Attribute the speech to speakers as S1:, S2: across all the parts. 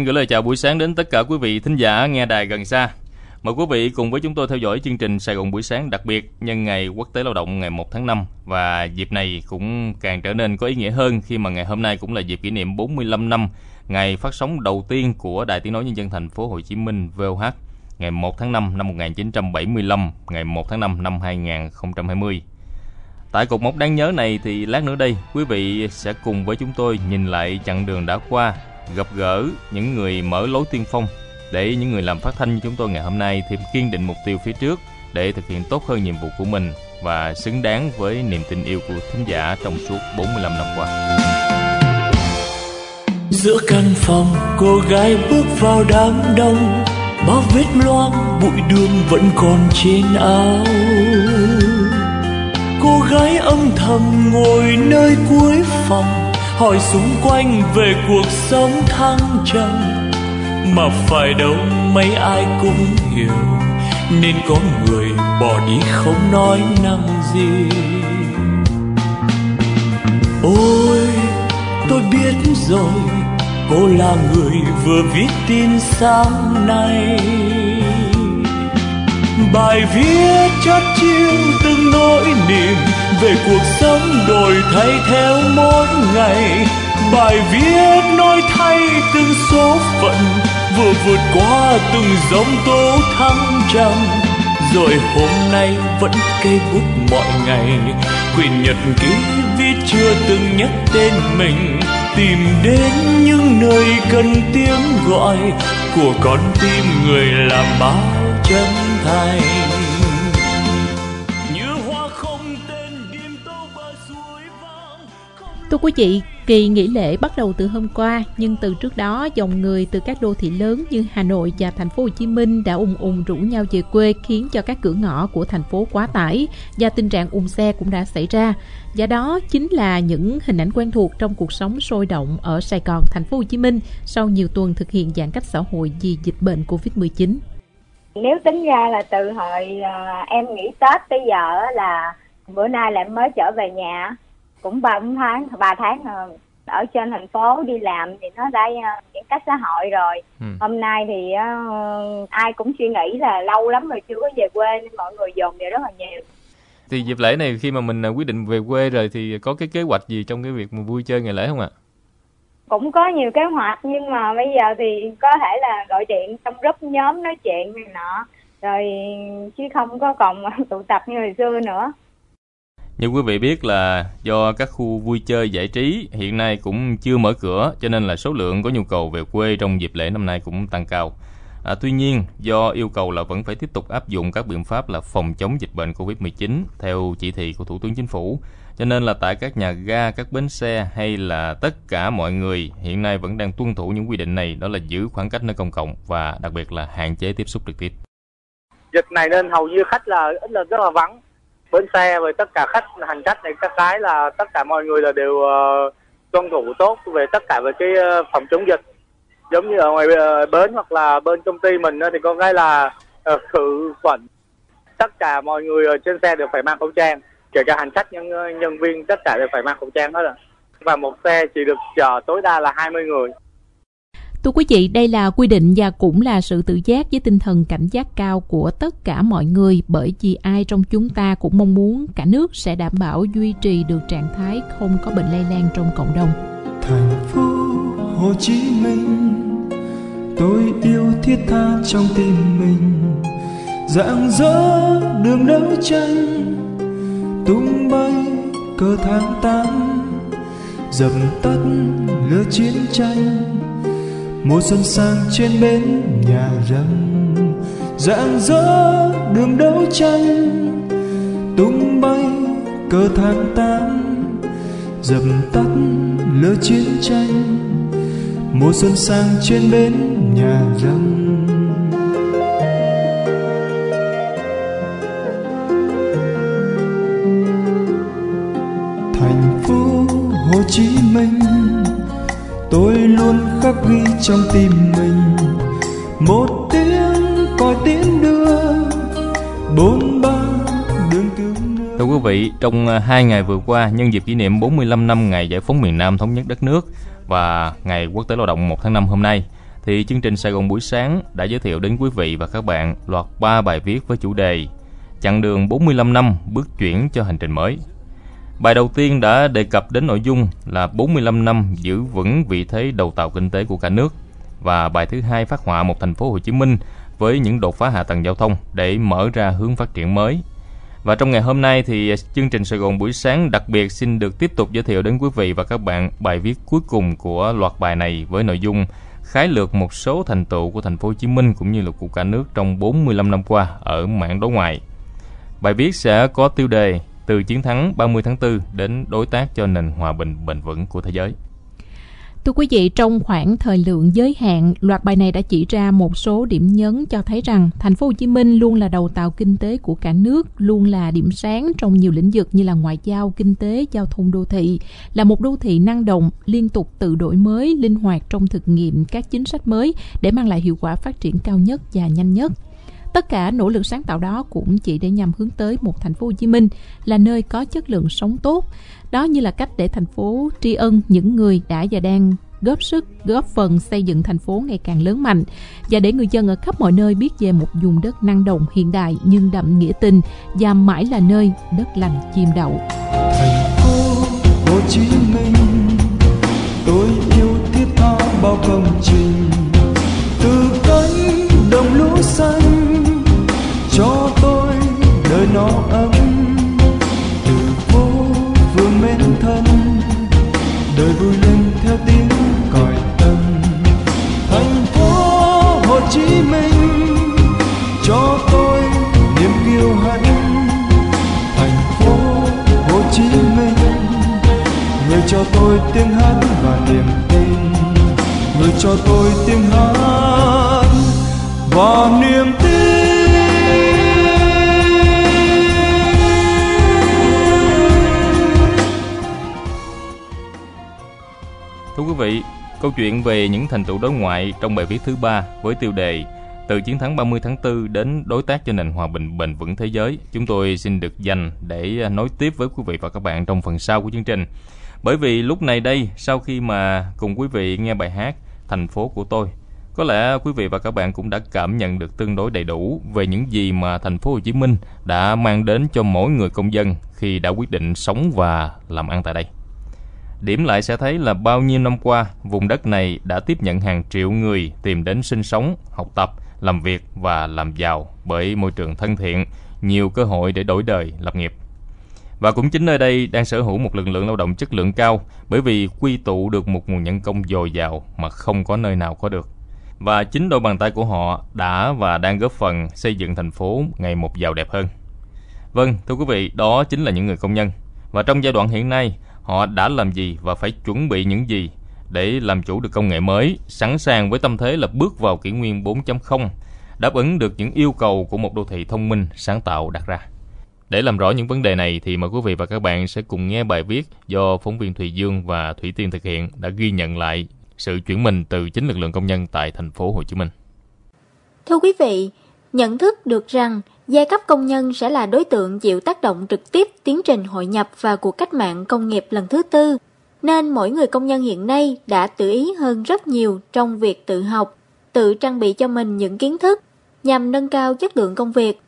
S1: Xin gửi lời chào buổi sáng đến tất cả quý vị thính giả nghe đài gần xa. Mời quý vị cùng với chúng tôi theo dõi chương trình Sài Gòn buổi sáng đặc biệt nhân ngày Quốc tế Lao động ngày 1 tháng 5 và dịp này cũng càng trở nên có ý nghĩa hơn khi mà ngày hôm nay cũng là dịp kỷ niệm 45 năm ngày phát sóng đầu tiên của Đài Tiếng nói nhân dân thành phố Hồ Chí Minh VOH ngày 1 tháng 5 năm 1975, ngày 1 tháng 5 năm 2020. Tại cột mốc đáng nhớ này thì lát nữa đây quý vị sẽ cùng với chúng tôi nhìn lại chặng đường đã qua, gặp gỡ những người mở lối tiên phong, để những người làm phát thanh như chúng tôi ngày hôm nay thêm kiên định mục tiêu phía trước để thực hiện tốt hơn nhiệm vụ của mình và xứng đáng với niềm tin yêu của thính giả trong suốt 45 năm qua.
S2: Giữa căn phòng, cô gái bước vào đám đông, Bao vết loang bụi đường vẫn còn trên áo Cô gái âm thầm ngồi nơi cuối phòng Hỏi xung quanh về cuộc sống thăng trầm, Mà phải đâu mấy ai cũng hiểu, Nên có người bỏ đi không nói năng gì. Ôi, tôi biết rồi, Cô là người vừa viết tin sáng nay. Bài viết chất chiêu từng nỗi niềm về cuộc sống đổi thay theo mỗi ngày. Bài viết nói thay từng số phận, Vừa vượt qua từng giông tố thăng trầm. Rồi hôm nay vẫn cây bút mọi ngày quyển nhật ký viết chưa từng nhắc tên mình. Tìm đến những nơi cần tiếng gọi của con tim người làm báo chân thành.
S3: Thưa quý vị, kỳ nghỉ lễ bắt đầu từ hôm qua, nhưng từ trước đó dòng người từ các đô thị lớn như Hà Nội và thành phố Hồ Chí Minh đã ùn ùn rủ nhau về quê khiến cho các cửa ngõ của thành phố quá tải và tình trạng ùn xe cũng đã xảy ra. Và đó chính là những hình ảnh quen thuộc trong cuộc sống sôi động ở Sài Gòn, thành phố Hồ Chí Minh sau nhiều tuần thực hiện giãn cách xã hội vì dịch bệnh Covid-19.
S4: Nếu tính ra là từ hồi ờ, em nghỉ Tết tới giờ là bữa nay là em mới trở về nhà cũng ba bốn tháng ba tháng rồi ở trên thành phố đi làm thì nó đã giãn cách xã hội rồi ừ. hôm nay thì uh, ai cũng suy nghĩ là lâu lắm rồi chưa có về quê nên mọi người dồn về rất là nhiều
S1: thì dịp lễ này khi mà mình quyết định về quê rồi thì có cái kế hoạch gì trong cái việc mà vui chơi ngày lễ không ạ?
S4: Cũng có nhiều kế hoạch nhưng mà bây giờ thì có thể là gọi điện trong group nhóm nói chuyện này nọ rồi chứ không có còn tụ tập như hồi xưa nữa.
S1: Như quý vị biết là do các khu vui chơi giải trí hiện nay cũng chưa mở cửa cho nên là số lượng có nhu cầu về quê trong dịp lễ năm nay cũng tăng cao. À, tuy nhiên, do yêu cầu là vẫn phải tiếp tục áp dụng các biện pháp là phòng chống dịch bệnh COVID-19 theo chỉ thị của Thủ tướng Chính phủ, cho nên là tại các nhà ga, các bến xe hay là tất cả mọi người hiện nay vẫn đang tuân thủ những quy định này, đó là giữ khoảng cách nơi công cộng và đặc biệt là hạn chế tiếp xúc trực tiếp.
S5: Dịch này nên hầu như khách là ít là rất là vắng. Bến xe với tất cả khách hành khách này các cái là tất cả mọi người là đều uh, tuân thủ tốt về tất cả về cái uh, phòng chống dịch. Giống như ở ngoài ờ, bến hoặc là bên công ty mình thì có cái là khử khuẩn. Tất cả mọi người ở trên xe đều phải mang khẩu trang kể cả hành khách nhân nhân viên tất cả đều phải mang khẩu trang hết rồi và một xe chỉ được chở tối đa là 20 người.
S3: Thưa quý vị, đây là quy định và cũng là sự tự giác với tinh thần cảnh giác cao của tất cả mọi người bởi vì ai trong chúng ta cũng mong muốn cả nước sẽ đảm bảo duy trì được trạng thái không có bệnh lây lan trong cộng đồng.
S2: Thành phố Hồ Chí Minh tôi yêu thiết tha trong tim mình dạng dỡ đường đấu tranh tung bay cờ tháng tám dập tắt lửa chiến tranh mùa xuân sang trên bến nhà rồng dạng dỡ đường đấu tranh, tung bay cờ tháng tám dập tắt lửa chiến tranh. Mùa xuân sang trên bến nhà rồng thành phố Hồ Chí Minh, tôi luôn khắc ghi trong tim mình một tiếng còi tiếng đưa bốn ba đường cứu nước
S1: Thưa quý vị, trong à, hai ngày vừa qua, nhân dịp kỷ niệm 45 năm ngày giải phóng miền Nam thống nhất đất nước, và ngày Quốc tế Lao động 1 tháng 5 hôm nay thì chương trình Sài Gòn buổi sáng đã giới thiệu đến quý vị và các bạn loạt 3 bài viết với chủ đề Chặng đường 45 năm bước chuyển cho hành trình mới. Bài đầu tiên đã đề cập đến nội dung là 45 năm giữ vững vị thế đầu tàu kinh tế của cả nước và bài thứ hai phát họa một thành phố Hồ Chí Minh với những đột phá hạ tầng giao thông để mở ra hướng phát triển mới. Và trong ngày hôm nay thì chương trình Sài Gòn buổi sáng đặc biệt xin được tiếp tục giới thiệu đến quý vị và các bạn bài viết cuối cùng của loạt bài này với nội dung khái lược một số thành tựu của thành phố Hồ Chí Minh cũng như là của cả nước trong 45 năm qua ở mảng đối ngoại. Bài viết sẽ có tiêu đề từ chiến thắng 30 tháng 4 đến đối tác cho nền hòa bình bền vững của thế giới.
S3: Thưa quý vị, trong khoảng thời lượng giới hạn, loạt bài này đã chỉ ra một số điểm nhấn cho thấy rằng thành phố Hồ Chí Minh luôn là đầu tàu kinh tế của cả nước, luôn là điểm sáng trong nhiều lĩnh vực như là ngoại giao, kinh tế, giao thông đô thị, là một đô thị năng động, liên tục tự đổi mới, linh hoạt trong thực nghiệm các chính sách mới để mang lại hiệu quả phát triển cao nhất và nhanh nhất. Tất cả nỗ lực sáng tạo đó cũng chỉ để nhằm hướng tới một thành phố Hồ Chí Minh là nơi có chất lượng sống tốt. Đó như là cách để thành phố tri ân những người đã và đang góp sức, góp phần xây dựng thành phố ngày càng lớn mạnh và để người dân ở khắp mọi nơi biết về một vùng đất năng động hiện đại nhưng đậm nghĩa tình và mãi là nơi đất lành chim đậu.
S6: Thành phố Hồ Chí Minh tôi yêu thiết tha bao công trình từ cánh đồng lúa xanh cho tôi đời nó ấm. Từ phố vương mến thân, đời vui lên theo tiếng còi tân thành phố Hồ Chí Minh, cho tôi niềm kiêu hãnh. Thành phố Hồ Chí Minh, người cho tôi tiếng hát và niềm tin. Người cho tôi tiếng hát và niềm tin
S1: Thưa quý vị, câu chuyện về những thành tựu đối ngoại trong bài viết thứ ba với tiêu đề từ chiến thắng 30 tháng 4 đến đối tác cho nền hòa bình bền vững thế giới, chúng tôi xin được dành để à, nối tiếp với quý vị và các bạn trong phần sau của chương trình. Bởi vì lúc này đây, sau khi mà cùng quý vị nghe bài hát Thành phố của tôi, có lẽ quý vị và các bạn cũng đã cảm nhận được tương đối đầy đủ về những gì mà thành phố Hồ Chí Minh đã mang đến cho mỗi người công dân khi đã quyết định sống và làm ăn tại đây. Điểm lại sẽ thấy là bao nhiêu năm qua, vùng đất này đã tiếp nhận hàng triệu người tìm đến sinh sống, học tập, làm việc và làm giàu bởi môi trường thân thiện, nhiều cơ hội để đổi đời, lập nghiệp. Và cũng chính nơi đây đang sở hữu một lực lượng lao động chất lượng cao bởi vì quy tụ được một nguồn nhân công dồi dào mà không có nơi nào có được. Và chính đôi bàn tay của họ đã và đang góp phần xây dựng thành phố ngày một giàu đẹp hơn. Vâng, thưa quý vị, đó chính là những người công nhân. Và trong giai đoạn hiện nay, họ đã làm gì và phải chuẩn bị những gì để làm chủ được công nghệ mới, sẵn sàng với tâm thế là bước vào kỷ nguyên 4.0, đáp ứng được những yêu cầu của một đô thị thông minh, sáng tạo đặt ra. Để làm rõ những vấn đề này thì mời quý vị và các bạn sẽ cùng nghe bài viết do phóng viên Thùy Dương và Thủy Tiên thực hiện đã ghi nhận lại sự chuyển mình từ chính lực lượng công nhân tại thành phố Hồ Chí Minh.
S7: Thưa quý vị, nhận thức được rằng giai cấp công nhân sẽ là đối tượng chịu tác động trực tiếp tiến trình hội nhập và cuộc cách mạng công nghiệp lần thứ tư, nên mỗi người công nhân hiện nay đã tự ý hơn rất nhiều trong việc tự học, tự trang bị cho mình những kiến thức nhằm nâng cao chất lượng công việc.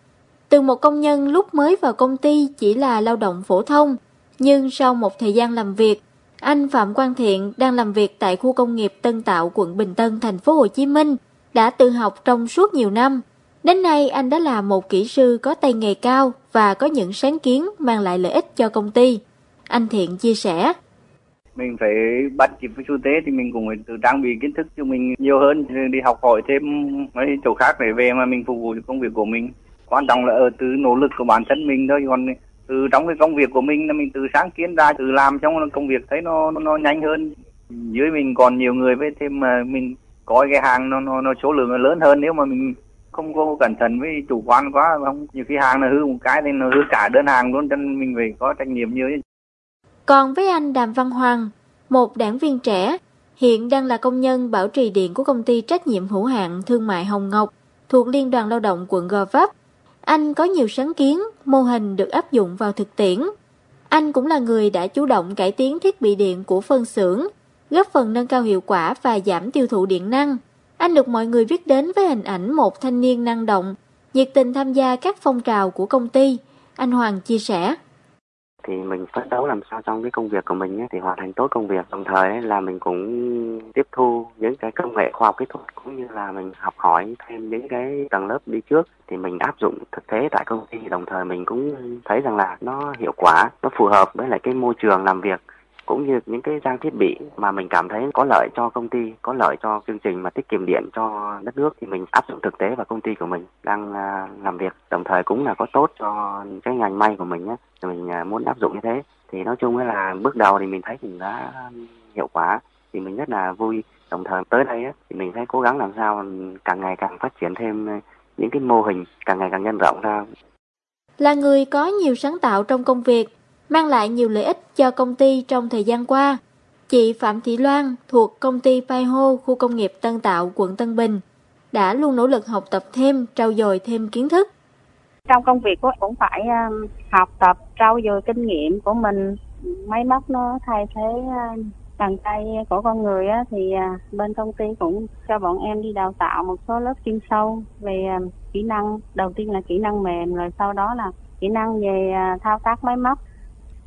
S7: Từ một công nhân lúc mới vào công ty chỉ là lao động phổ thông, nhưng sau một thời gian làm việc, anh Phạm Quang Thiện đang làm việc tại khu công nghiệp Tân Tạo, quận Bình Tân, thành phố Hồ Chí Minh, đã tự học trong suốt nhiều năm. Đến nay anh đã là một kỹ sư có tay nghề cao và có những sáng kiến mang lại lợi ích cho công ty. Anh Thiện chia sẻ.
S8: Mình phải bắt kịp với xu thế thì mình cũng phải tự trang bị kiến thức cho mình nhiều hơn, đi học hỏi thêm mấy chỗ khác để về mà mình phục vụ cho công việc của mình. Quan trọng là ở từ nỗ lực của bản thân mình thôi, còn từ trong cái công việc của mình là mình từ sáng kiến ra, từ làm trong công việc thấy nó nó, nó nhanh hơn. Dưới mình còn nhiều người với thêm mà mình có cái hàng nó, nó nó số lượng nó lớn hơn. Nếu mà mình không có cẩn thận với chủ quan quá không nhiều khi hàng là hư một cái thì nó hư cả đơn hàng luôn nên mình phải có trách nhiệm nhiều.
S7: Còn với anh Đàm Văn Hoàng một đảng viên trẻ hiện đang là công nhân bảo trì điện của công ty trách nhiệm hữu hạn thương mại Hồng Ngọc thuộc Liên đoàn Lao động quận Gò Vấp anh có nhiều sáng kiến mô hình được áp dụng vào thực tiễn anh cũng là người đã chủ động cải tiến thiết bị điện của phân xưởng góp phần nâng cao hiệu quả và giảm tiêu thụ điện năng Anh được mọi người biết đến với hình ảnh một thanh niên năng động, nhiệt tình tham gia các phong trào của công ty. Anh Hoàng chia sẻ
S9: thì mình phấn đấu làm sao trong cái công việc của mình ấy, thì hoàn thành tốt công việc. Đồng thời ấy, là mình cũng tiếp thu những cái công nghệ khoa học kỹ thuật cũng như là mình học hỏi thêm những cái tầng lớp đi trước. Thì mình áp dụng thực tế tại công ty đồng thời mình cũng thấy rằng là nó hiệu quả nó phù hợp với lại cái môi trường làm việc cũng như những cái trang thiết bị mà mình cảm thấy có lợi cho công ty, có lợi cho chương trình mà tiết kiệm điện cho đất nước thì mình áp dụng thực tế vào công ty của mình đang à, làm việc. Đồng thời cũng là có tốt cho cái ngành may của mình nhé. Thì mình à, muốn áp dụng như thế. Thì nói chung là bước đầu thì mình thấy mình đã hiệu quả thì mình rất là vui. Đồng thời tới đây thì mình sẽ cố gắng làm sao càng ngày càng phát triển thêm những cái mô hình càng ngày càng nhân rộng ra.
S7: Là người có nhiều sáng tạo trong công việc, mang lại nhiều lợi ích cho công ty trong thời gian qua. Chị Phạm Thị Loan thuộc công ty Pai Ho, khu công nghiệp Tân Tạo, quận Tân Bình, đã luôn nỗ lực học tập thêm, trau dồi thêm kiến thức.
S10: Trong công việc cũng phải um, học tập, trau dồi kinh nghiệm của mình. Máy móc nó thay thế um, bàn tay của con người á, thì à, bên công ty cũng cho bọn em đi đào tạo một số lớp chuyên sâu về um, kỹ năng. Đầu tiên là kỹ năng mềm, rồi sau đó là kỹ năng về à, thao tác máy móc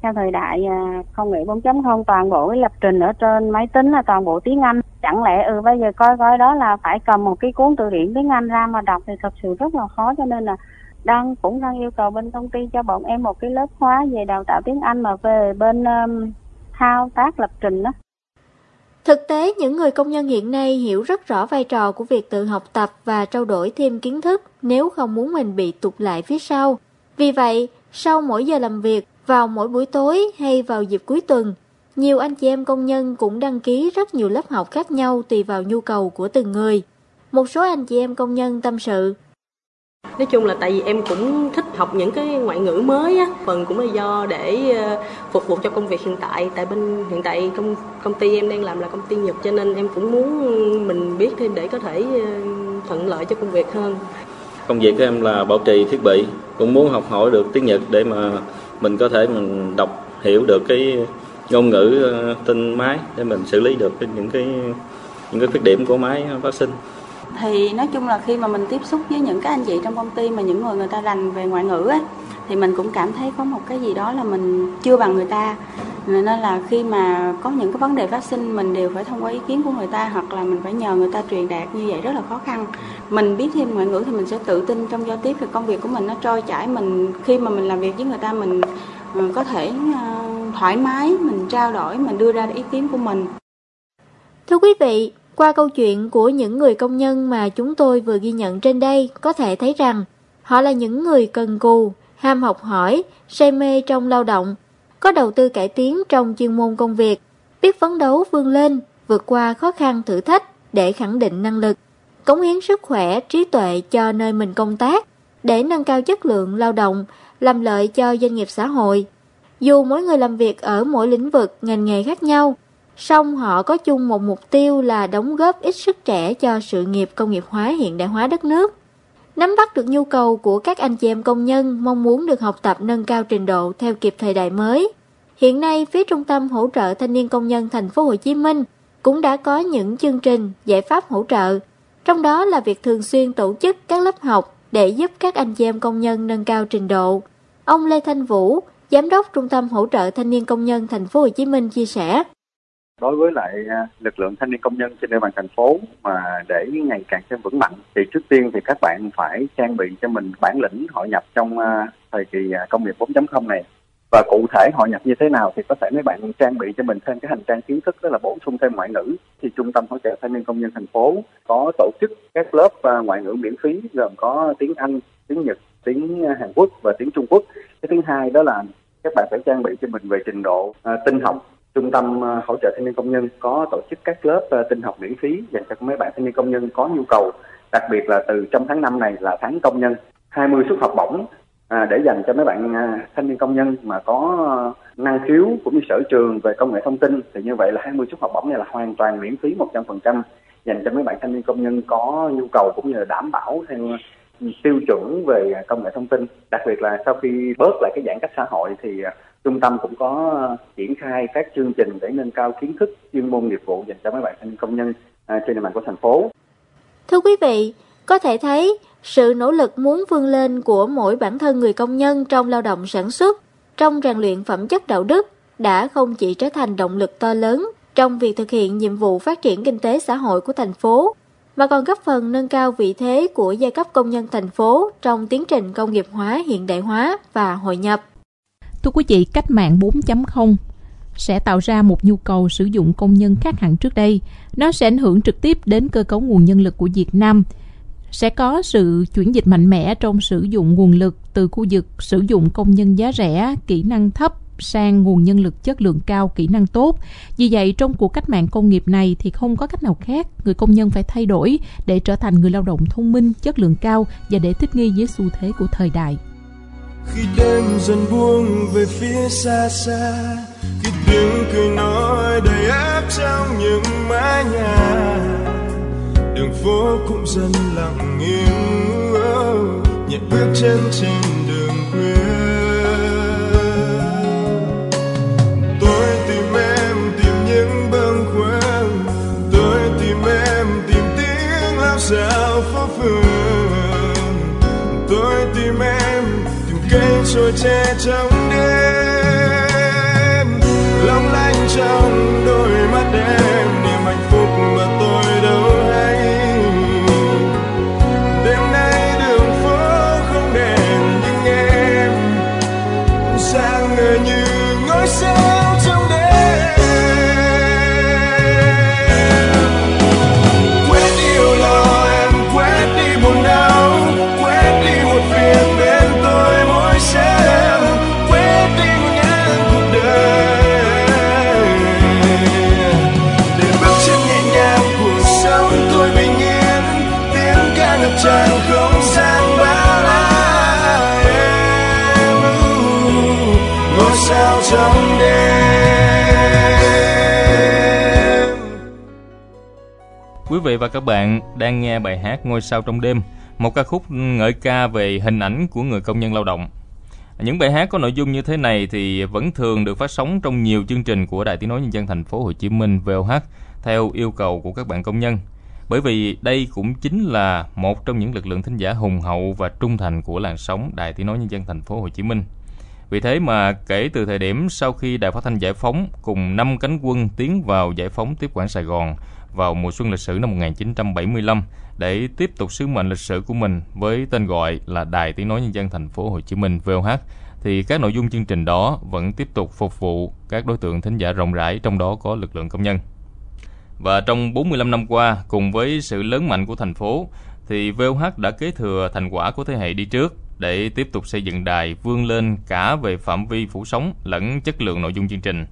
S10: theo thời đại à, công nghệ 4.0 toàn bộ cái lập trình ở trên máy tính là toàn bộ tiếng Anh chẳng lẽ ừ bây giờ coi coi đó là phải cầm một cái cuốn từ điển tiếng Anh ra mà đọc thì thật sự rất là khó cho nên là đang cũng đang yêu cầu bên công ty cho bọn em một cái lớp hóa về đào tạo tiếng Anh mà về bên um, thao tác lập trình đó.
S7: Thực tế, những người công nhân hiện nay hiểu rất rõ vai trò của việc tự học tập và trao đổi thêm kiến thức nếu không muốn mình bị tụt lại phía sau. Vì vậy, sau mỗi giờ làm việc, vào mỗi buổi tối hay vào dịp cuối tuần, nhiều anh chị em công nhân cũng đăng ký rất nhiều lớp học khác nhau tùy vào nhu cầu của từng người. Một số anh chị em công nhân tâm sự.
S11: Nói chung là tại vì em cũng thích học những cái ngoại ngữ mới á, phần cũng là do để ờ, phục vụ cho công việc hiện tại. Tại bên hiện tại công công ty em đang làm là công ty Nhật cho nên em cũng muốn mình biết thêm để có thể ờ, thuận lợi cho công việc hơn.
S12: Công việc của em là bảo trì thiết bị, cũng muốn học hỏi được tiếng Nhật để mà mình có thể mình đọc hiểu được cái ngôn ngữ ờ, tin máy để mình xử lý được cái, những cái những cái khuyết điểm của máy phát sinh.
S13: Thì nói chung là khi mà mình tiếp xúc với những cái anh chị trong công ty mà những người người ta rành về ngoại ngữ á thì mình cũng cảm thấy có một cái gì đó là mình chưa bằng người ta. Nên là khi mà có những cái vấn đề phát sinh mình đều phải thông qua ý kiến của người ta hoặc là mình phải nhờ người ta truyền đạt như vậy rất là khó khăn. Mình biết thêm ngoại ngữ thì mình sẽ tự tin trong giao tiếp về công việc của mình nó trôi chảy. Mình, khi mà mình làm việc với người ta, mình ờ, có thể ờ, thoải mái, mình trao đổi, mình đưa ra ý kiến của mình.
S7: Thưa quý vị, qua câu chuyện của những người công nhân mà chúng tôi vừa ghi nhận trên đây, có thể thấy rằng họ là những người cần cù ham học hỏi say mê trong lao động có đầu tư cải tiến trong chuyên môn công việc, biết phấn đấu vươn lên, vượt qua khó khăn thử thách để khẳng định năng lực, cống hiến sức khỏe, trí tuệ cho nơi mình công tác để nâng cao chất lượng lao động, làm lợi cho doanh nghiệp xã hội. Dù mỗi người làm việc ở mỗi lĩnh vực, ngành nghề khác nhau, song họ có chung một mục tiêu là đóng góp ít sức trẻ cho sự nghiệp công nghiệp hóa hiện đại hóa đất nước. Nắm bắt được nhu cầu của các anh chị em công nhân mong muốn được học tập nâng cao trình độ theo kịp thời đại mới. Hiện nay, phía Trung tâm hỗ trợ thanh niên công nhân thành phố Hồ Chí Minh cũng đã có những chương trình, giải pháp hỗ trợ. Trong đó là việc thường xuyên tổ chức các lớp học để giúp các anh chị em công nhân nâng cao trình độ. Ông Lê Thanh Vũ, Giám đốc Trung tâm hỗ trợ thanh niên công nhân thành phố Hồ Chí Minh chia sẻ
S14: đối với lại à, lực lượng thanh niên công nhân trên địa bàn thành phố mà để ngày càng thêm vững mạnh thì trước tiên thì các bạn phải trang bị cho mình bản lĩnh hội nhập trong à, thời kỳ à, công nghiệp 4.0 này và cụ thể hội nhập như thế nào thì có thể mấy bạn trang bị cho mình thêm cái hành trang kiến thức đó là bổ sung thêm ngoại ngữ thì trung tâm hỗ trợ thanh niên công nhân thành phố có tổ chức các lớp ngoại ngữ miễn phí gồm có tiếng Anh, tiếng Nhật, tiếng Hàn Quốc và tiếng Trung Quốc. Cái thứ hai đó là các bạn phải trang bị cho mình về trình độ uh, tinh học Trung tâm ờ, hỗ trợ thanh niên công nhân có tổ chức các lớp ờ, tinh học miễn phí dành cho mấy bạn thanh niên công nhân có nhu cầu, đặc biệt là từ trong tháng 5 này là tháng công nhân, 20 suất học bổng à, để dành cho mấy bạn à, thanh niên công nhân mà có ờ, năng khiếu cũng như sở trường về công nghệ thông tin. Thì như vậy là 20 suất học bổng này là hoàn toàn miễn phí 100% dành cho mấy bạn thanh niên công nhân có nhu cầu cũng như là đảm bảo theo ừ, tiêu chuẩn về công nghệ thông tin. Đặc biệt là sau khi bớt lại cái giãn cách xã hội thì trung tâm cũng có ờ, triển khai các chương trình để nâng cao kiến thức chuyên môn nghiệp vụ dành cho mấy bạn thanh công nhân ờ, trên địa bàn của thành phố
S7: Thưa quý vị, có thể thấy sự nỗ lực muốn vươn lên của mỗi bản thân người công nhân trong lao động sản xuất, trong rèn luyện phẩm chất đạo đức đã không chỉ trở thành động lực to lớn trong việc thực hiện nhiệm vụ phát triển kinh tế xã hội của thành phố, mà còn góp phần nâng cao vị thế của giai cấp công nhân thành phố trong tiến trình công nghiệp hóa hiện đại hóa và hội nhập.
S3: Thưa quý vị, cách mạng 4.0 sẽ tạo ra một nhu cầu sử dụng công nhân khác hẳn trước đây. Nó sẽ ảnh hưởng trực tiếp đến cơ cấu nguồn nhân lực của Việt Nam. Sẽ có sự chuyển dịch mạnh mẽ trong sử dụng nguồn lực từ khu vực sử dụng công nhân giá rẻ, kỹ năng thấp sang nguồn nhân lực chất lượng cao, kỹ năng tốt. Vì vậy, trong cuộc cách mạng công nghiệp này thì không có cách nào khác, người công nhân phải thay đổi để trở thành người lao động thông minh, chất lượng cao và để thích nghi với xu thế của thời đại.
S15: Khi đêm dần buông về phía xa xa, khi tiếng cười nói đầy áp trong những mái nhà, đường phố cũng dần lặng im, nhẹ bước chân trên đường khuya. những phố phường tôi tìm em tìm cây trôi che trong đêm long lanh trong đôi mắt em.
S1: Vị và các bạn đang nghe bài hát Ngôi sao trong đêm, một ca khúc ngợi ca về hình ảnh của người công nhân lao động. Những bài hát có nội dung như thế này thì vẫn thường được phát sóng trong nhiều chương trình của Đài Tiếng nói nhân dân thành phố Hồ Chí Minh VOH theo yêu cầu của các bạn công nhân bởi vì đây cũng chính là một trong những lực lượng thính giả hùng hậu và trung thành của làn sóng Đài Tiếng nói nhân dân thành phố Hồ Chí Minh. Vì thế mà kể từ thời điểm sau khi Đài Phát thanh Giải phóng cùng năm cánh quân tiến vào giải phóng tiếp quản Sài Gòn vào mùa xuân lịch sử năm 1975 để tiếp tục sứ mệnh lịch sử của mình với tên gọi là Đài Tiếng nói nhân dân thành phố Hồ Chí Minh VOH thì các nội dung chương trình đó vẫn tiếp tục phục vụ các đối tượng thính giả rộng rãi trong đó có lực lượng công nhân. Và trong 45 năm qua, cùng với sự lớn mạnh của thành phố, thì VOH đã kế thừa thành quả của thế hệ đi trước để tiếp tục xây dựng đài vươn lên cả về phạm vi phủ sóng lẫn chất lượng nội dung chương trình,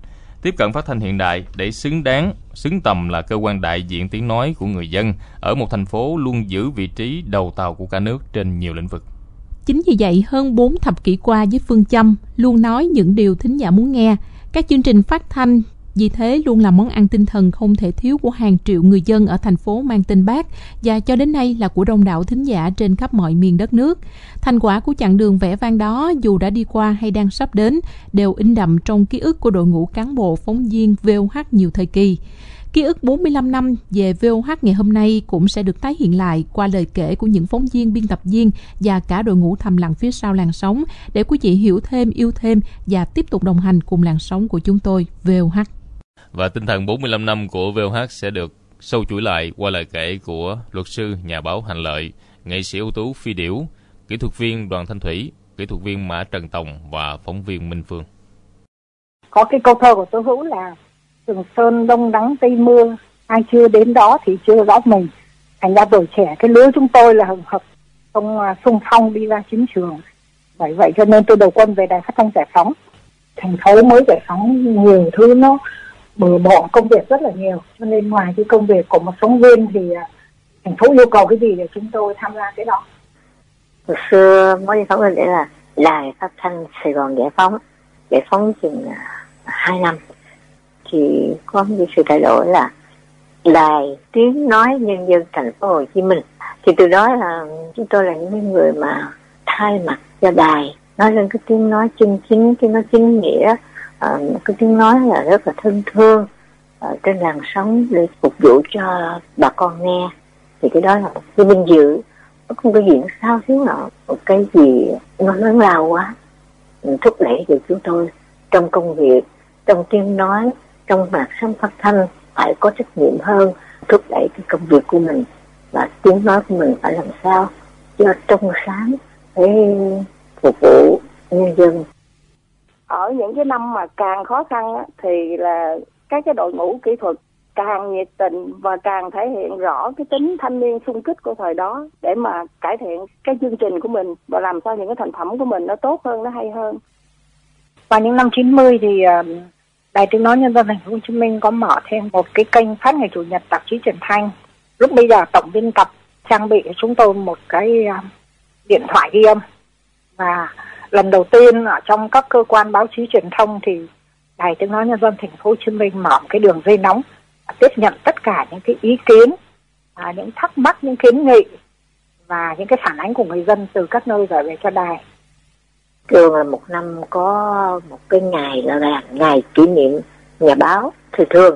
S1: tiếp cận phát thanh hiện đại để xứng đáng, xứng tầm là cơ quan đại diện tiếng nói của người dân ở một thành phố luôn giữ vị trí đầu tàu của cả nước trên nhiều lĩnh vực.
S3: Chính vì vậy, hơn 4 thập kỷ qua với phương châm luôn nói những điều thính giả muốn nghe, các chương trình phát thanh vì thế luôn là món ăn tinh thần không thể thiếu của hàng triệu người dân ở thành phố mang tên Bác và cho đến nay là của đông đảo thính giả trên khắp mọi miền đất nước. Thành quả của chặng đường vẽ vang đó dù đã đi qua hay đang sắp đến đều in đậm trong ký ức của đội ngũ cán bộ phóng viên VOH nhiều thời kỳ. Ký ức 45 năm về VOH ngày hôm nay cũng sẽ được tái hiện lại qua lời kể của những phóng viên, biên tập viên và cả đội ngũ thầm lặng phía sau làn sóng để quý vị hiểu thêm, yêu thêm và tiếp tục đồng hành cùng làn sóng của chúng tôi VOH.
S1: Và tinh thần 45 năm của VOH sẽ được sâu chuỗi lại qua lời kể của luật sư, nhà báo Hành Lợi, nghệ sĩ ưu tú Phi Điểu, kỹ thuật viên Đoàn Thanh Thủy, kỹ thuật viên Mã Trần Tòng và phóng viên Minh Phương.
S16: Có cái câu thơ của Tô Hữu là Trường Sơn đông nắng tây mưa, ai chưa đến đó thì chưa rõ mình. Thành ra tuổi trẻ cái lứa chúng tôi là hừng hực không à, sung phong đi ra chiến trường. Bởi vậy cho nên tôi đầu quân về đài phát thanh giải phóng. Thành phố mới giải phóng nhiều thứ nó bừa bộn công việc rất là nhiều. Cho nên ngoài cái công việc của một phóng viên thì à, thành phố yêu cầu cái gì để chúng tôi tham gia cái đó?
S17: Hồi xưa mới đi phóng viên để là đài phát thanh Sài Gòn giải phóng giải phóng chừng à, hai năm. Thì có một sự thay đổi là đài tiếng nói nhân dân thành phố Hồ Chí Minh. Thì từ đó là chúng tôi là những người mà thay mặt cho đài nói lên cái tiếng nói chân chính cái nói chính nghĩa à, cái tiếng nói là rất là thân thương. Ở trên làn sóng để phục vụ cho bà con nghe. Thì cái đó là một cái vinh dự. Nó không có gì nó sao xíu nọ một cái gì nó lớn lao quá. Ừ, thúc đẩy được chúng tôi trong công việc trong tiếng nói trong mạng sống phát thanh phải có trách nhiệm hơn thúc đẩy cái công việc của mình. Và tiếng nói của mình phải làm sao cho trong sáng để phục vụ nhân dân
S18: ở những cái năm mà càng khó khăn á, thì là các cái đội ngũ kỹ thuật càng nhiệt tình và càng thể hiện rõ cái tính thanh niên sung kích của thời đó để mà cải thiện cái chương trình của mình và làm sao những cái thành phẩm của mình nó tốt hơn nó hay hơn
S16: vào những năm 90 thì ờ, Đài Tiếng nói Nhân dân Thành phố Hồ Chí Minh có mở thêm một cái kênh phát ngày chủ nhật tạp chí truyền thanh. Lúc bây giờ tổng biên tập trang bị cho chúng tôi một cái ờ, điện thoại ghi âm và lần đầu tiên ở trong các cơ quan báo chí truyền thông thì Đài Tiếng nói Nhân dân Thành phố Hồ Chí Minh mở một cái đường dây nóng tiếp nhận tất cả những cái ý kiến, à, những thắc mắc, những kiến nghị và những cái phản ánh của người dân từ các nơi gửi về cho đài.
S17: Thường là một năm có một cái ngày là, là ngày kỷ niệm nhà báo thì thường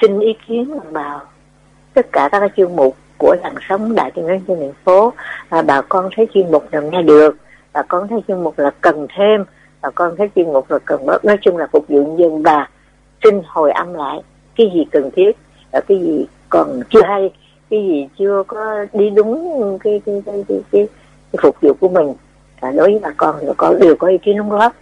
S17: xin ý kiến vào tất cả các chuyên mục của làn sóng đại tiếng nói trên thành phố à, bà con thấy chuyên mục nào nghe được? Bà con thấy chuyên mục là cần thêm bà con thấy chuyên mục là cần bớt nói chung là phục vụ dân và xin hồi âm lại cái gì cần thiết và cái gì còn chưa hay cái gì chưa có đi đúng cái cái cái cái, cái, cái phục vụ của mình. Và đối với bà con thì có đều có ý kiến đóng góp.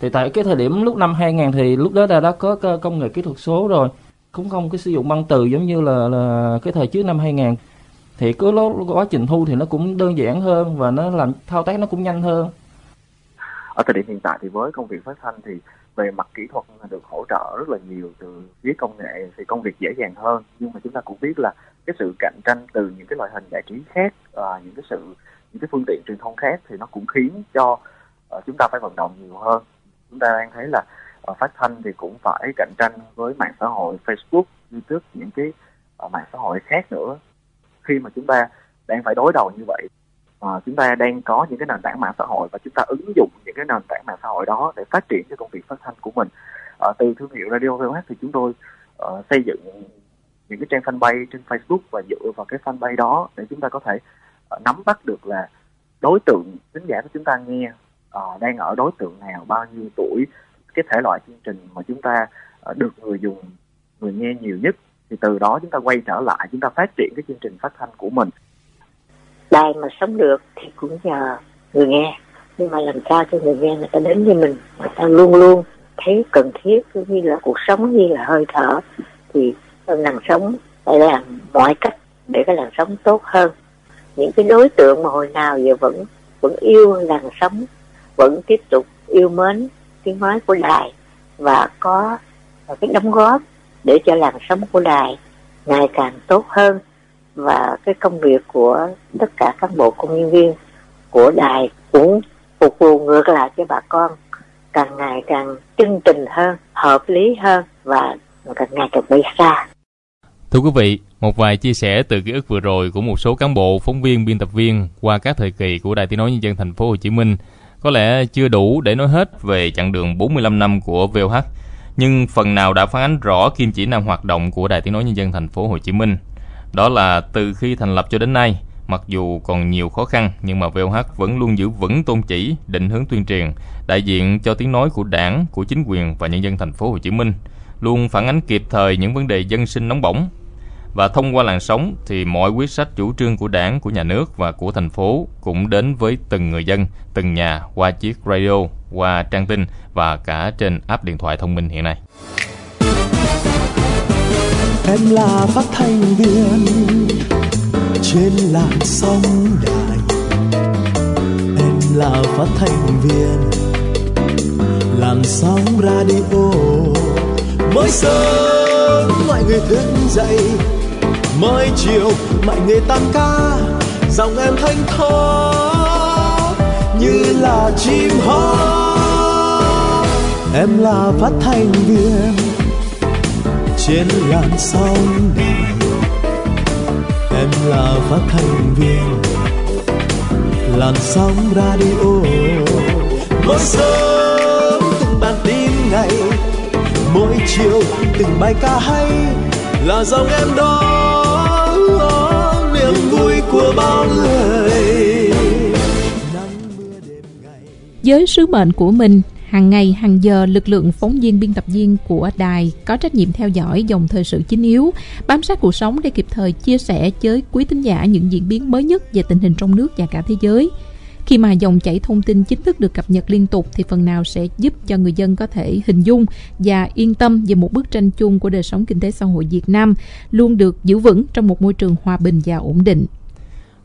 S19: Thì tại cái thời điểm lúc năm 2000 thì lúc đó đã đã có công nghệ kỹ thuật số rồi. Cũng không cái sử dụng băng từ giống như là là cái thời trước năm 2000 thì cái quá trình thu thì nó cũng đơn giản hơn và nó làm thao tác nó cũng nhanh hơn.
S20: Ở thời điểm hiện tại thì với công việc phát thanh thì về mặt kỹ thuật được hỗ trợ rất là nhiều từ phía công nghệ thì công việc dễ dàng hơn. Nhưng mà chúng ta cũng biết là cái sự cạnh tranh từ những cái loại hình giải trí khác à, những cái sự những cái phương tiện truyền thông khác thì nó cũng khiến cho uh, chúng ta phải vận động nhiều hơn. Chúng ta đang thấy là uh, phát thanh thì cũng phải cạnh tranh với mạng xã hội Facebook, YouTube những cái uh, mạng xã hội khác nữa khi mà chúng ta đang phải đối đầu như vậy à, chúng ta đang có những cái nền tảng mạng xã hội và chúng ta ứng dụng những cái nền tảng mạng xã hội đó để phát triển cho công việc phát thanh của mình. À, từ thương hiệu radio VOH thì chúng tôi uh, xây dựng những cái trang fanpage trên Facebook và dựa vào cái fanpage đó để chúng ta có thể uh, nắm bắt được là đối tượng khán giả của chúng ta nghe uh, đang ở đối tượng nào bao nhiêu tuổi cái thể loại chương trình mà chúng ta uh, được người dùng người nghe nhiều nhất thì từ đó chúng ta quay trở lại, chúng ta phát triển cái chương trình phát thanh của mình.
S17: Đài mà sống được thì cũng nhờ người nghe. Nhưng mà làm sao cho người nghe người ta đến với mình, người ta luôn luôn thấy cần thiết, như là cuộc sống như là hơi thở. Thì làn sống phải làm mọi cách để cái làn sống tốt hơn. Những cái đối tượng mà hồi nào giờ vẫn vẫn yêu làn sống, vẫn tiếp tục yêu mến tiếng nói của đài và có cái đóng góp để cho làn sống của đài ngày càng tốt hơn và cái công việc của tất cả cán bộ công nhân viên của đài cũng phục vụ ngược lại cho bà con càng ngày càng chân tình hơn hợp lý hơn và càng ngày càng bay xa.
S1: Thưa quý vị, một vài chia sẻ từ ký ức vừa rồi của một số cán bộ, phóng viên, biên tập viên qua các thời kỳ của Đài Tiếng nói nhân dân thành phố Hồ Chí Minh. Có lẽ chưa đủ để nói hết về chặng đường 45 năm của VOH, nhưng phần nào đã phản ánh rõ kim chỉ nam hoạt động của Đài Tiếng nói nhân dân thành phố Hồ Chí Minh. Đó là từ khi thành lập cho đến nay, mặc dù còn nhiều khó khăn nhưng mà VOH vẫn luôn giữ vững tôn chỉ, định hướng tuyên truyền, đại diện cho tiếng nói của Đảng, của chính quyền và nhân dân thành phố Hồ Chí Minh, luôn phản ánh kịp thời những vấn đề dân sinh nóng bỏng. Và thông qua làn sóng thì mọi quyết sách chủ trương của Đảng, của nhà nước và của thành phố cũng đến với từng người dân, từng nhà qua chiếc radio, qua trang tin và cả trên app điện thoại thông minh hiện nay.
S21: Em là phát thanh viên trên làn sóng đài. Em là phát thanh viên làn sóng radio. Mỗi sớm mọi người thức dậy Mỗi chiều mọi người tan ca. Giọng em thanh thoát như là chim hót. Em là phát thanh viên trên làn sóng đài em là phát thanh viên làn sóng radio. Mỗi sớm từng bản tin ngày, mỗi chiều từng bài ca hay là dòng em đó niềm vui
S6: của bao người.
S3: Với sứ mệnh của mình hàng ngày hàng giờ lực lượng phóng viên biên tập viên của đài có trách nhiệm theo dõi dòng thời sự chính yếu bám sát cuộc sống để kịp thời chia sẻ với quý tín giả những diễn biến mới nhất về tình hình trong nước và cả thế giới khi mà dòng chảy thông tin chính thức được cập nhật liên tục thì phần nào sẽ giúp cho người dân có thể hình dung và yên tâm về một bức tranh chung của đời sống kinh tế xã hội Việt Nam luôn được giữ vững trong một môi trường hòa bình và ổn định.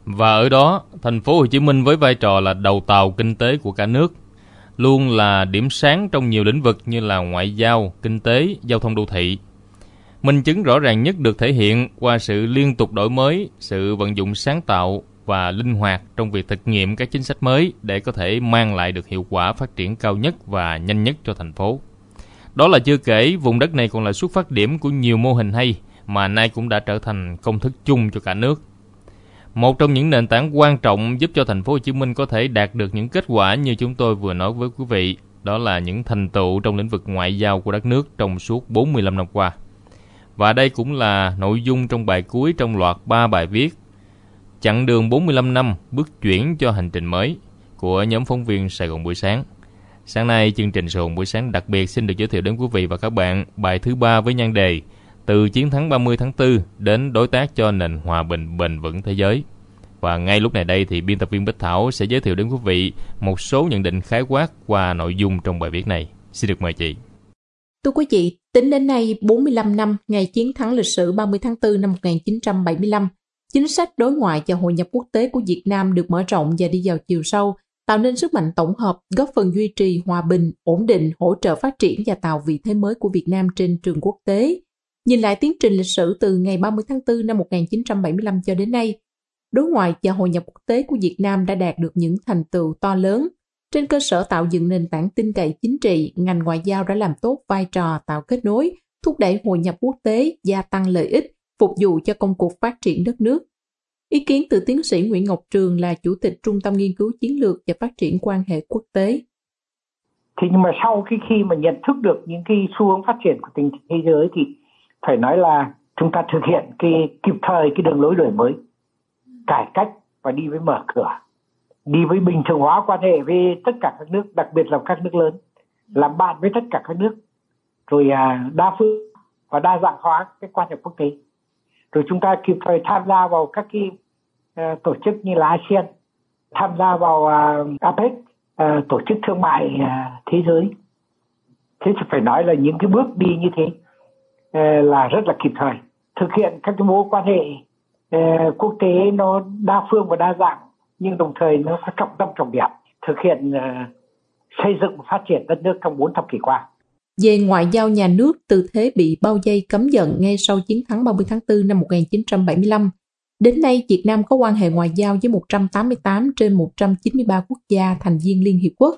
S1: Và ở đó, thành phố Hồ Chí Minh với vai trò là đầu tàu kinh tế của cả nước luôn là điểm sáng trong nhiều lĩnh vực như là ngoại giao, kinh tế, giao thông đô thị. Minh chứng rõ ràng nhất được thể hiện qua sự liên tục đổi mới, sự vận dụng sáng tạo và linh hoạt trong việc thực nghiệm các chính sách mới để có thể mang lại được hiệu quả phát triển cao nhất và nhanh nhất cho thành phố. Đó là chưa kể vùng đất này còn là xuất phát điểm của nhiều mô hình hay mà nay cũng đã trở thành công thức chung cho cả nước. Một trong những nền tảng quan trọng giúp cho thành phố Hồ Chí Minh có thể đạt được những kết quả như chúng tôi vừa nói với quý vị, đó là những thành tựu trong lĩnh vực ngoại giao của đất nước trong suốt 45 năm qua. Và đây cũng là nội dung trong bài cuối trong loạt 3 bài viết Chặng đường 45 năm bước chuyển cho hành trình mới của nhóm phóng viên Sài Gòn buổi sáng. Sáng nay, chương trình Sài Gòn buổi sáng đặc biệt xin được giới thiệu đến quý vị và các bạn bài thứ ba với nhan đề từ chiến thắng 30 tháng 4 đến đối tác cho nền hòa bình bền vững thế giới. Và ngay lúc này đây thì biên tập viên Bích Thảo sẽ giới thiệu đến quý vị một số nhận định khái quát qua nội dung trong bài viết này. Xin được mời chị.
S3: Thưa quý vị, tính đến nay 45 năm ngày chiến thắng lịch sử 30 tháng 4 năm 1975, chính sách đối ngoại và hội nhập quốc tế của Việt Nam được mở rộng và đi vào chiều sâu, tạo nên sức mạnh tổng hợp, góp phần duy trì hòa bình, ổn định, hỗ trợ phát triển và tạo vị thế mới của Việt Nam trên trường quốc tế. Nhìn lại tiến trình lịch sử từ ngày 30 tháng 4 năm 1975 cho đến nay, đối ngoại và hội nhập quốc tế của Việt Nam đã đạt được những thành tựu to lớn. Trên cơ sở tạo dựng nền tảng tin cậy chính trị, ngành ngoại giao đã làm tốt vai trò tạo kết nối, thúc đẩy hội nhập quốc tế, gia tăng lợi ích, phục vụ cho công cuộc phát triển đất nước. Ý kiến từ tiến sĩ Nguyễn Ngọc Trường là Chủ tịch Trung tâm Nghiên cứu Chiến lược và Phát triển quan hệ quốc tế.
S22: Thì nhưng mà sau khi khi mà nhận thức được những cái xu hướng phát triển của tình thế giới thì phải nói là chúng ta thực hiện cái kịp thời cái đường lối đổi mới, cải cách và đi với mở cửa, đi với bình thường hóa quan hệ với tất cả các nước, đặc biệt là các nước lớn, làm bạn với tất cả các nước, rồi à, đa phương và đa dạng hóa cái quan hệ quốc tế. Rồi chúng ta kịp thời tham gia vào các cái à, tổ chức như là ASEAN tham gia vào à, APEC à, tổ chức thương mại thế giới. Thế thì phải nói là những cái bước đi như thế Ờ, là rất là kịp thời. Thực hiện các cái mối quan hệ ờ, quốc tế nó đa phương và đa dạng nhưng đồng thời nó có trọng tâm trọng điểm thực hiện ờ, xây dựng và phát triển đất nước trong bốn thập kỷ qua.
S3: Về ngoại giao nhà nước từ thế bị bao dây cấm giận ngay sau chiến thắng 30 tháng 4 năm 1975. Đến nay, Việt Nam có quan hệ ngoại giao với 188 trên 193 quốc gia thành viên Liên Hiệp Quốc,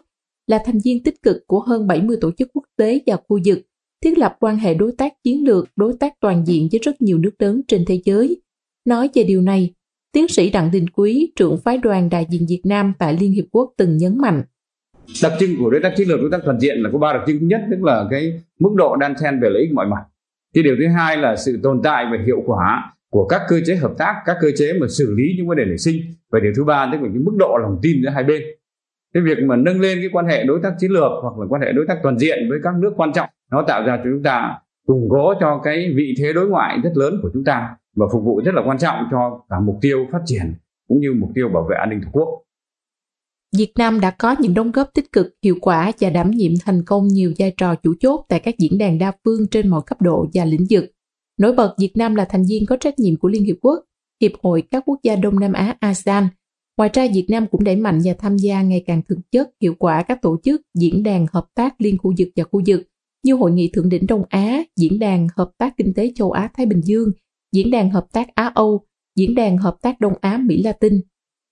S3: là thành viên tích cực của hơn 70 tổ chức quốc tế và khu vực, thiết lập quan hệ đối tác chiến lược, đối tác toàn diện với rất nhiều nước lớn trên thế giới. Nói về điều này, tiến sĩ Đặng Đình Quý, trưởng phái đoàn đại diện Việt Nam tại Liên Hiệp Quốc từng nhấn mạnh.
S23: Đặc trưng của đối tác chiến lược đối tác toàn diện là có ba đặc trưng. Thứ nhất tức là cái mức độ đan xen về lợi ích mọi mặt. Cái điều thứ hai là sự tồn tại và hiệu quả của các cơ chế hợp tác các cơ chế mà xử lý những vấn đề nảy sinh. Và điều thứ ba tức là cái mức độ lòng tin giữa hai bên. Cái việc mà nâng lên cái quan hệ đối tác chiến lược hoặc là quan hệ đối tác toàn diện với các nước quan trọng nó tạo ra cho chúng ta củng cố cho cái vị thế đối ngoại rất lớn của chúng ta và phục vụ rất là quan trọng cho cả mục tiêu phát triển cũng như mục tiêu bảo vệ an ninh tổ quốc
S3: Việt Nam đã có những đóng góp tích cực, hiệu quả và đảm nhiệm thành công nhiều vai trò chủ chốt tại các diễn đàn đa phương trên mọi cấp độ và lĩnh vực. Nổi bật Việt Nam là thành viên có trách nhiệm của Liên Hiệp Quốc, Hiệp hội các quốc gia Đông Nam Á ASEAN. Ngoài ra, Việt Nam cũng đẩy mạnh và tham gia ngày càng thực chất, hiệu quả các tổ chức, diễn đàn hợp tác liên khu vực và khu vực như Hội nghị Thượng đỉnh Đông Á, Diễn đàn Hợp tác Kinh tế Châu Á-Thái Bình Dương, Diễn đàn Hợp tác Á-Âu, Diễn đàn Hợp tác Đông Á-Mỹ Latin,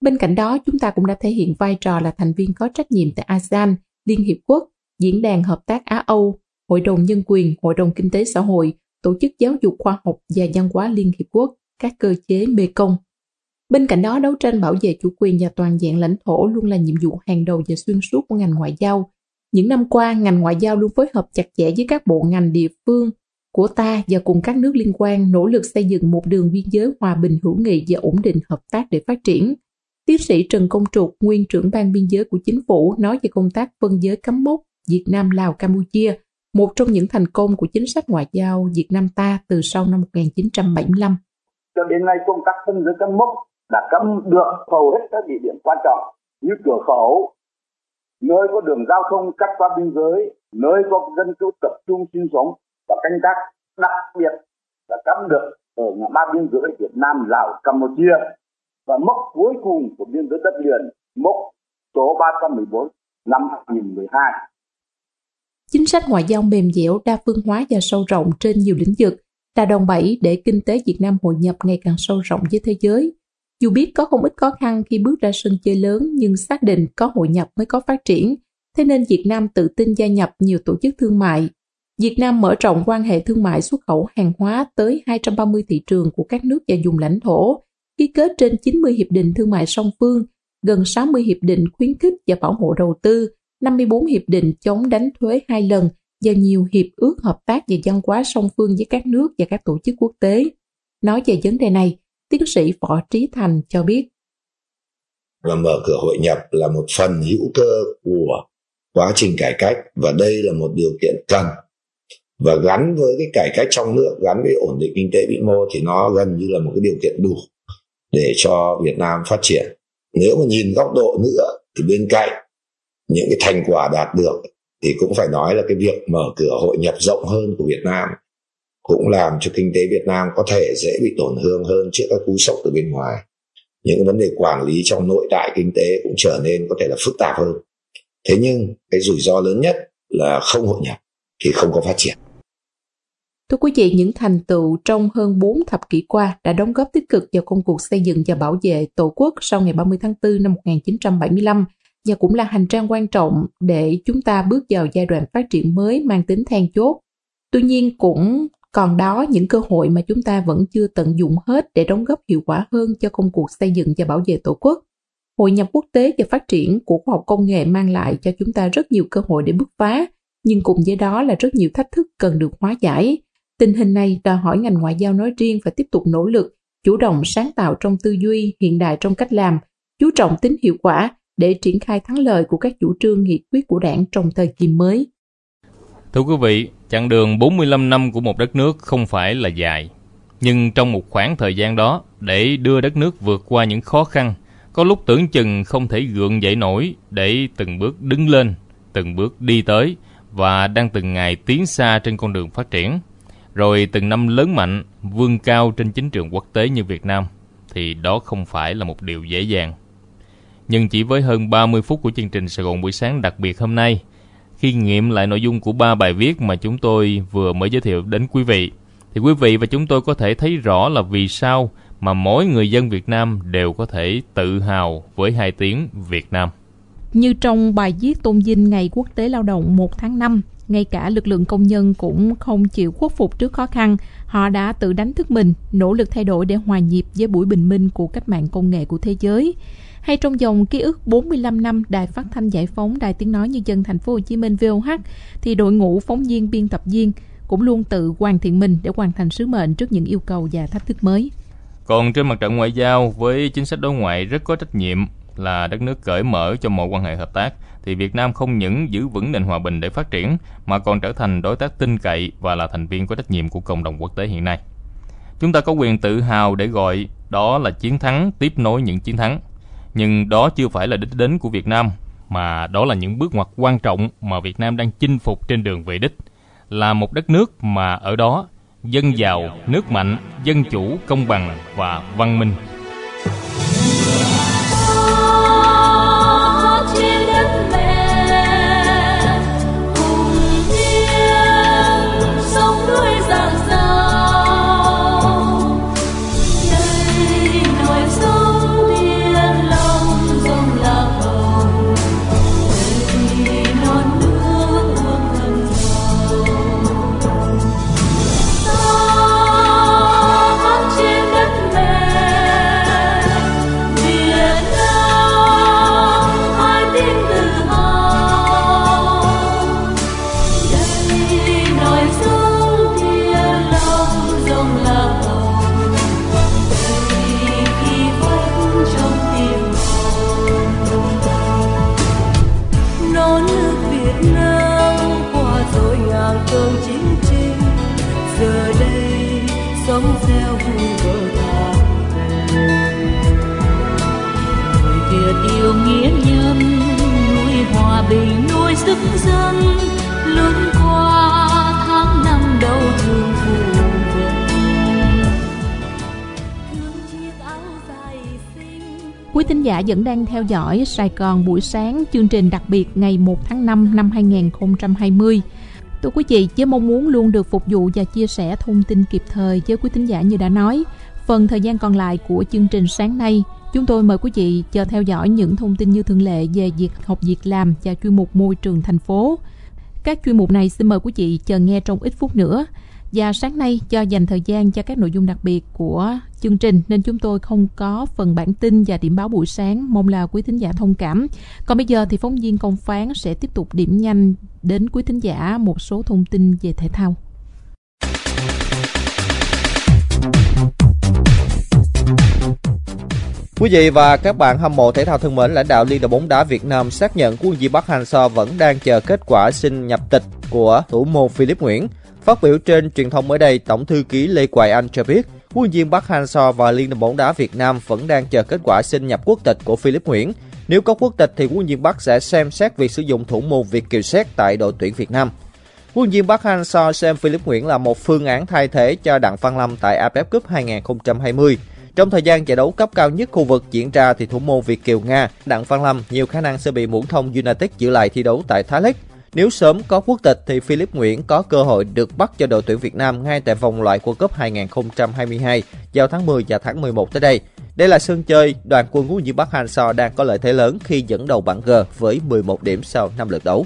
S3: Bên cạnh đó, chúng ta cũng đã thể hiện vai trò là thành viên có trách nhiệm tại ASEAN, Liên Hiệp Quốc, Diễn đàn Hợp tác Á-Âu, Hội đồng Nhân quyền, Hội đồng Kinh tế Xã hội, Tổ chức Giáo dục Khoa học và Văn hóa Liên Hiệp Quốc, các cơ chế Mê Công. Bên cạnh đó, đấu tranh bảo vệ chủ quyền và toàn diện lãnh thổ luôn là nhiệm vụ hàng đầu và xuyên suốt của ngành ngoại giao. Những năm qua, ngành ngoại giao luôn phối hợp chặt chẽ với các bộ ngành địa phương của ta và cùng các nước liên quan nỗ lực xây dựng một đường biên giới hòa bình hữu nghị và ổn định hợp tác để phát triển. Tiến sĩ Trần Công Trục, nguyên trưởng ban biên giới của chính phủ, nói về công tác phân giới cắm mốc Việt Nam, Lào, Campuchia, một trong những thành công của chính sách ngoại giao Việt Nam ta từ sau năm 1975.
S24: Cho đến nay công tác phân giới cắm mốc đã cắm được hầu hết các địa điểm quan trọng như cửa khẩu, nơi có đường giao thông cắt qua biên giới, nơi có dân cư tập trung sinh sống và canh tác đặc biệt là cắm được ở ngã ba biên giới Việt Nam, Lào, Campuchia và mốc cuối cùng của biên giới đất liền mốc số 314 năm 2012.
S3: Chính sách ngoại giao mềm dẻo, đa phương hóa và sâu rộng trên nhiều lĩnh vực là đòn bẩy để kinh tế Việt Nam hội nhập ngày càng sâu rộng với thế giới. Dù biết có không ít khó khăn khi bước ra sân chơi lớn nhưng xác định có hội nhập mới có phát triển, thế nên Việt Nam tự tin gia nhập nhiều tổ chức thương mại. Việt Nam mở rộng quan hệ thương mại xuất khẩu hàng hóa tới 230 thị trường của các nước và vùng lãnh thổ, ký kết trên 90 hiệp định thương mại song phương, gần 60 hiệp định khuyến khích và bảo hộ đầu tư, 54 hiệp định chống đánh thuế hai lần và nhiều hiệp ước hợp tác về văn hóa song phương với các nước và các tổ chức quốc tế. Nói về vấn đề này, tiến sĩ Võ Trí Thành cho biết.
S25: Là mở cửa hội nhập là một phần hữu cơ của quá trình cải cách và đây là một điều kiện cần và gắn với cái cải cách trong nước, gắn với ổn định kinh tế vĩ mô thì nó gần như là một cái điều kiện đủ để cho Việt Nam phát triển nếu mà nhìn góc độ nữa thì bên cạnh những cái thành quả đạt được thì cũng phải nói là cái việc mở cửa hội nhập rộng hơn của Việt Nam cũng làm cho kinh tế Việt Nam có thể dễ bị tổn thương hơn trước các cú sốc từ bên ngoài. Những vấn đề quản lý trong nội tại kinh tế cũng trở nên có thể là phức tạp hơn. Thế nhưng cái rủi ro lớn nhất là không hội nhập thì không có phát triển.
S3: Thưa quý vị, những thành tựu trong hơn 4 thập kỷ qua đã đóng góp tích cực vào công cuộc xây dựng và bảo vệ Tổ quốc sau ngày 30 tháng 4 năm 1975 và cũng là hành trang quan trọng để chúng ta bước vào giai đoạn phát triển mới mang tính then chốt. Tuy nhiên cũng còn đó những cơ hội mà chúng ta vẫn chưa tận dụng hết để đóng góp hiệu quả hơn cho công cuộc xây dựng và bảo vệ Tổ quốc. Hội nhập quốc tế và phát triển của khoa học công nghệ mang lại cho chúng ta rất nhiều cơ hội để bứt phá, nhưng cùng với đó là rất nhiều thách thức cần được hóa giải. Tình hình này đòi hỏi ngành ngoại giao nói riêng phải tiếp tục nỗ lực, chủ động sáng tạo trong tư duy, hiện đại trong cách làm, chú trọng tính hiệu quả để triển khai thắng lợi của các chủ trương nghị quyết của đảng trong thời kỳ mới.
S1: Thưa quý vị, chặng đường 45 năm của một đất nước không phải là dài. Nhưng trong một khoảng thời gian đó, để đưa đất nước vượt qua những khó khăn, có lúc tưởng chừng không thể gượng dậy nổi để từng bước đứng lên, từng bước đi tới và đang từng ngày tiến xa trên con đường phát triển. Rồi từng năm lớn mạnh, vươn cao trên chính trường quốc tế như Việt Nam, thì đó không phải là một điều dễ dàng. Nhưng chỉ với hơn 30 phút của chương trình Sài Gòn buổi sáng đặc biệt hôm nay, khi nghiệm lại nội dung của ba bài viết mà chúng tôi vừa mới giới thiệu đến quý vị, thì quý vị và chúng tôi có thể thấy rõ là vì sao mà mỗi người dân Việt Nam đều có thể tự hào với hai tiếng Việt Nam.
S3: Như trong bài viết tôn vinh Ngày Quốc tế Lao động 1 tháng 5, ngay cả lực lượng công nhân cũng không chịu khuất phục trước khó khăn. Họ đã tự đánh thức mình, nỗ lực thay đổi để hòa nhịp với buổi bình minh của cách mạng công nghệ của thế giới hay trong dòng ký ức 45 năm Đài Phát thanh Giải phóng Đài Tiếng nói nhân dân Thành phố Hồ Chí Minh VOH thì đội ngũ phóng viên biên tập viên cũng luôn tự hoàn thiện mình để hoàn thành sứ mệnh trước những yêu cầu và thách thức mới.
S1: Còn trên mặt trận ngoại giao với chính sách đối ngoại rất có trách nhiệm là đất nước cởi mở cho mọi quan hệ hợp tác thì Việt Nam không những giữ vững nền hòa bình để phát triển mà còn trở thành đối tác tin cậy và là thành viên có trách nhiệm của cộng đồng quốc tế hiện nay. Chúng ta có quyền tự hào để gọi đó là chiến thắng tiếp nối những chiến thắng. Nhưng đó chưa phải là đích đến của Việt Nam, mà đó là những bước ngoặt quan trọng mà Việt Nam đang chinh phục trên đường về đích. Là một đất nước mà ở đó dân giàu, nước mạnh, dân chủ, công bằng và văn minh.
S3: Quý thính giả vẫn đang theo dõi Sài Gòn buổi sáng chương trình đặc biệt ngày 1 tháng 5 năm 2020. Thưa quý vị, với mong muốn luôn được phục vụ và chia sẻ thông tin kịp thời với quý thính giả như đã nói, phần thời gian còn lại của chương trình sáng nay, chúng tôi mời quý vị chờ theo dõi những thông tin như thường lệ về việc học việc làm và chuyên mục môi trường thành phố. Các chuyên mục này xin mời quý vị chờ nghe trong ít phút nữa. Và sáng nay do dành thời gian cho các nội dung đặc biệt của chương trình nên chúng tôi không có phần bản tin và điểm báo buổi sáng, mong là quý thính giả thông cảm. Còn bây giờ thì phóng viên công phán sẽ tiếp tục điểm nhanh đến quý thính giả một số thông tin về thể thao.
S26: Quý vị và các bạn hâm mộ thể thao thân mến, lãnh đạo Liên đoàn bóng đá Việt Nam xác nhận quân viên Bắc Hang-seo vẫn đang chờ kết quả xin nhập tịch của thủ môn Philip Nguyễn. Phát biểu trên truyền thông mới đây, Tổng thư ký Lê Quài Anh cho biết, quân viên Bắc Hang-seo và Liên đoàn bóng đá Việt Nam vẫn đang chờ kết quả xin nhập quốc tịch của Philip Nguyễn. Nếu có quốc tịch thì quân viên Bắc sẽ xem xét việc sử dụng thủ môn Việt Kiều Xét tại đội tuyển Việt Nam. Quân viên Bắc Hang-seo xem Philip Nguyễn là một phương án thay thế cho Đặng Văn Lâm tại AFF Cup 2020. Trong thời gian giải đấu cấp cao nhất khu vực diễn ra thì thủ môn Việt Kiều Nga, Đặng Văn Lâm nhiều khả năng sẽ bị Muỗng Thông United giữ lại thi đấu tại Thái League. Nếu sớm có quốc tịch thì Philip Nguyễn có cơ hội được bắt cho đội tuyển Việt Nam ngay tại vòng loại World Cup 2022 vào tháng 10 và tháng 11 tới đây. Đây là sân chơi đoàn quân của Nhĩ Bắc Hàn Seo đang có lợi thế lớn khi dẫn đầu bảng G với 11 điểm sau 5 lượt đấu.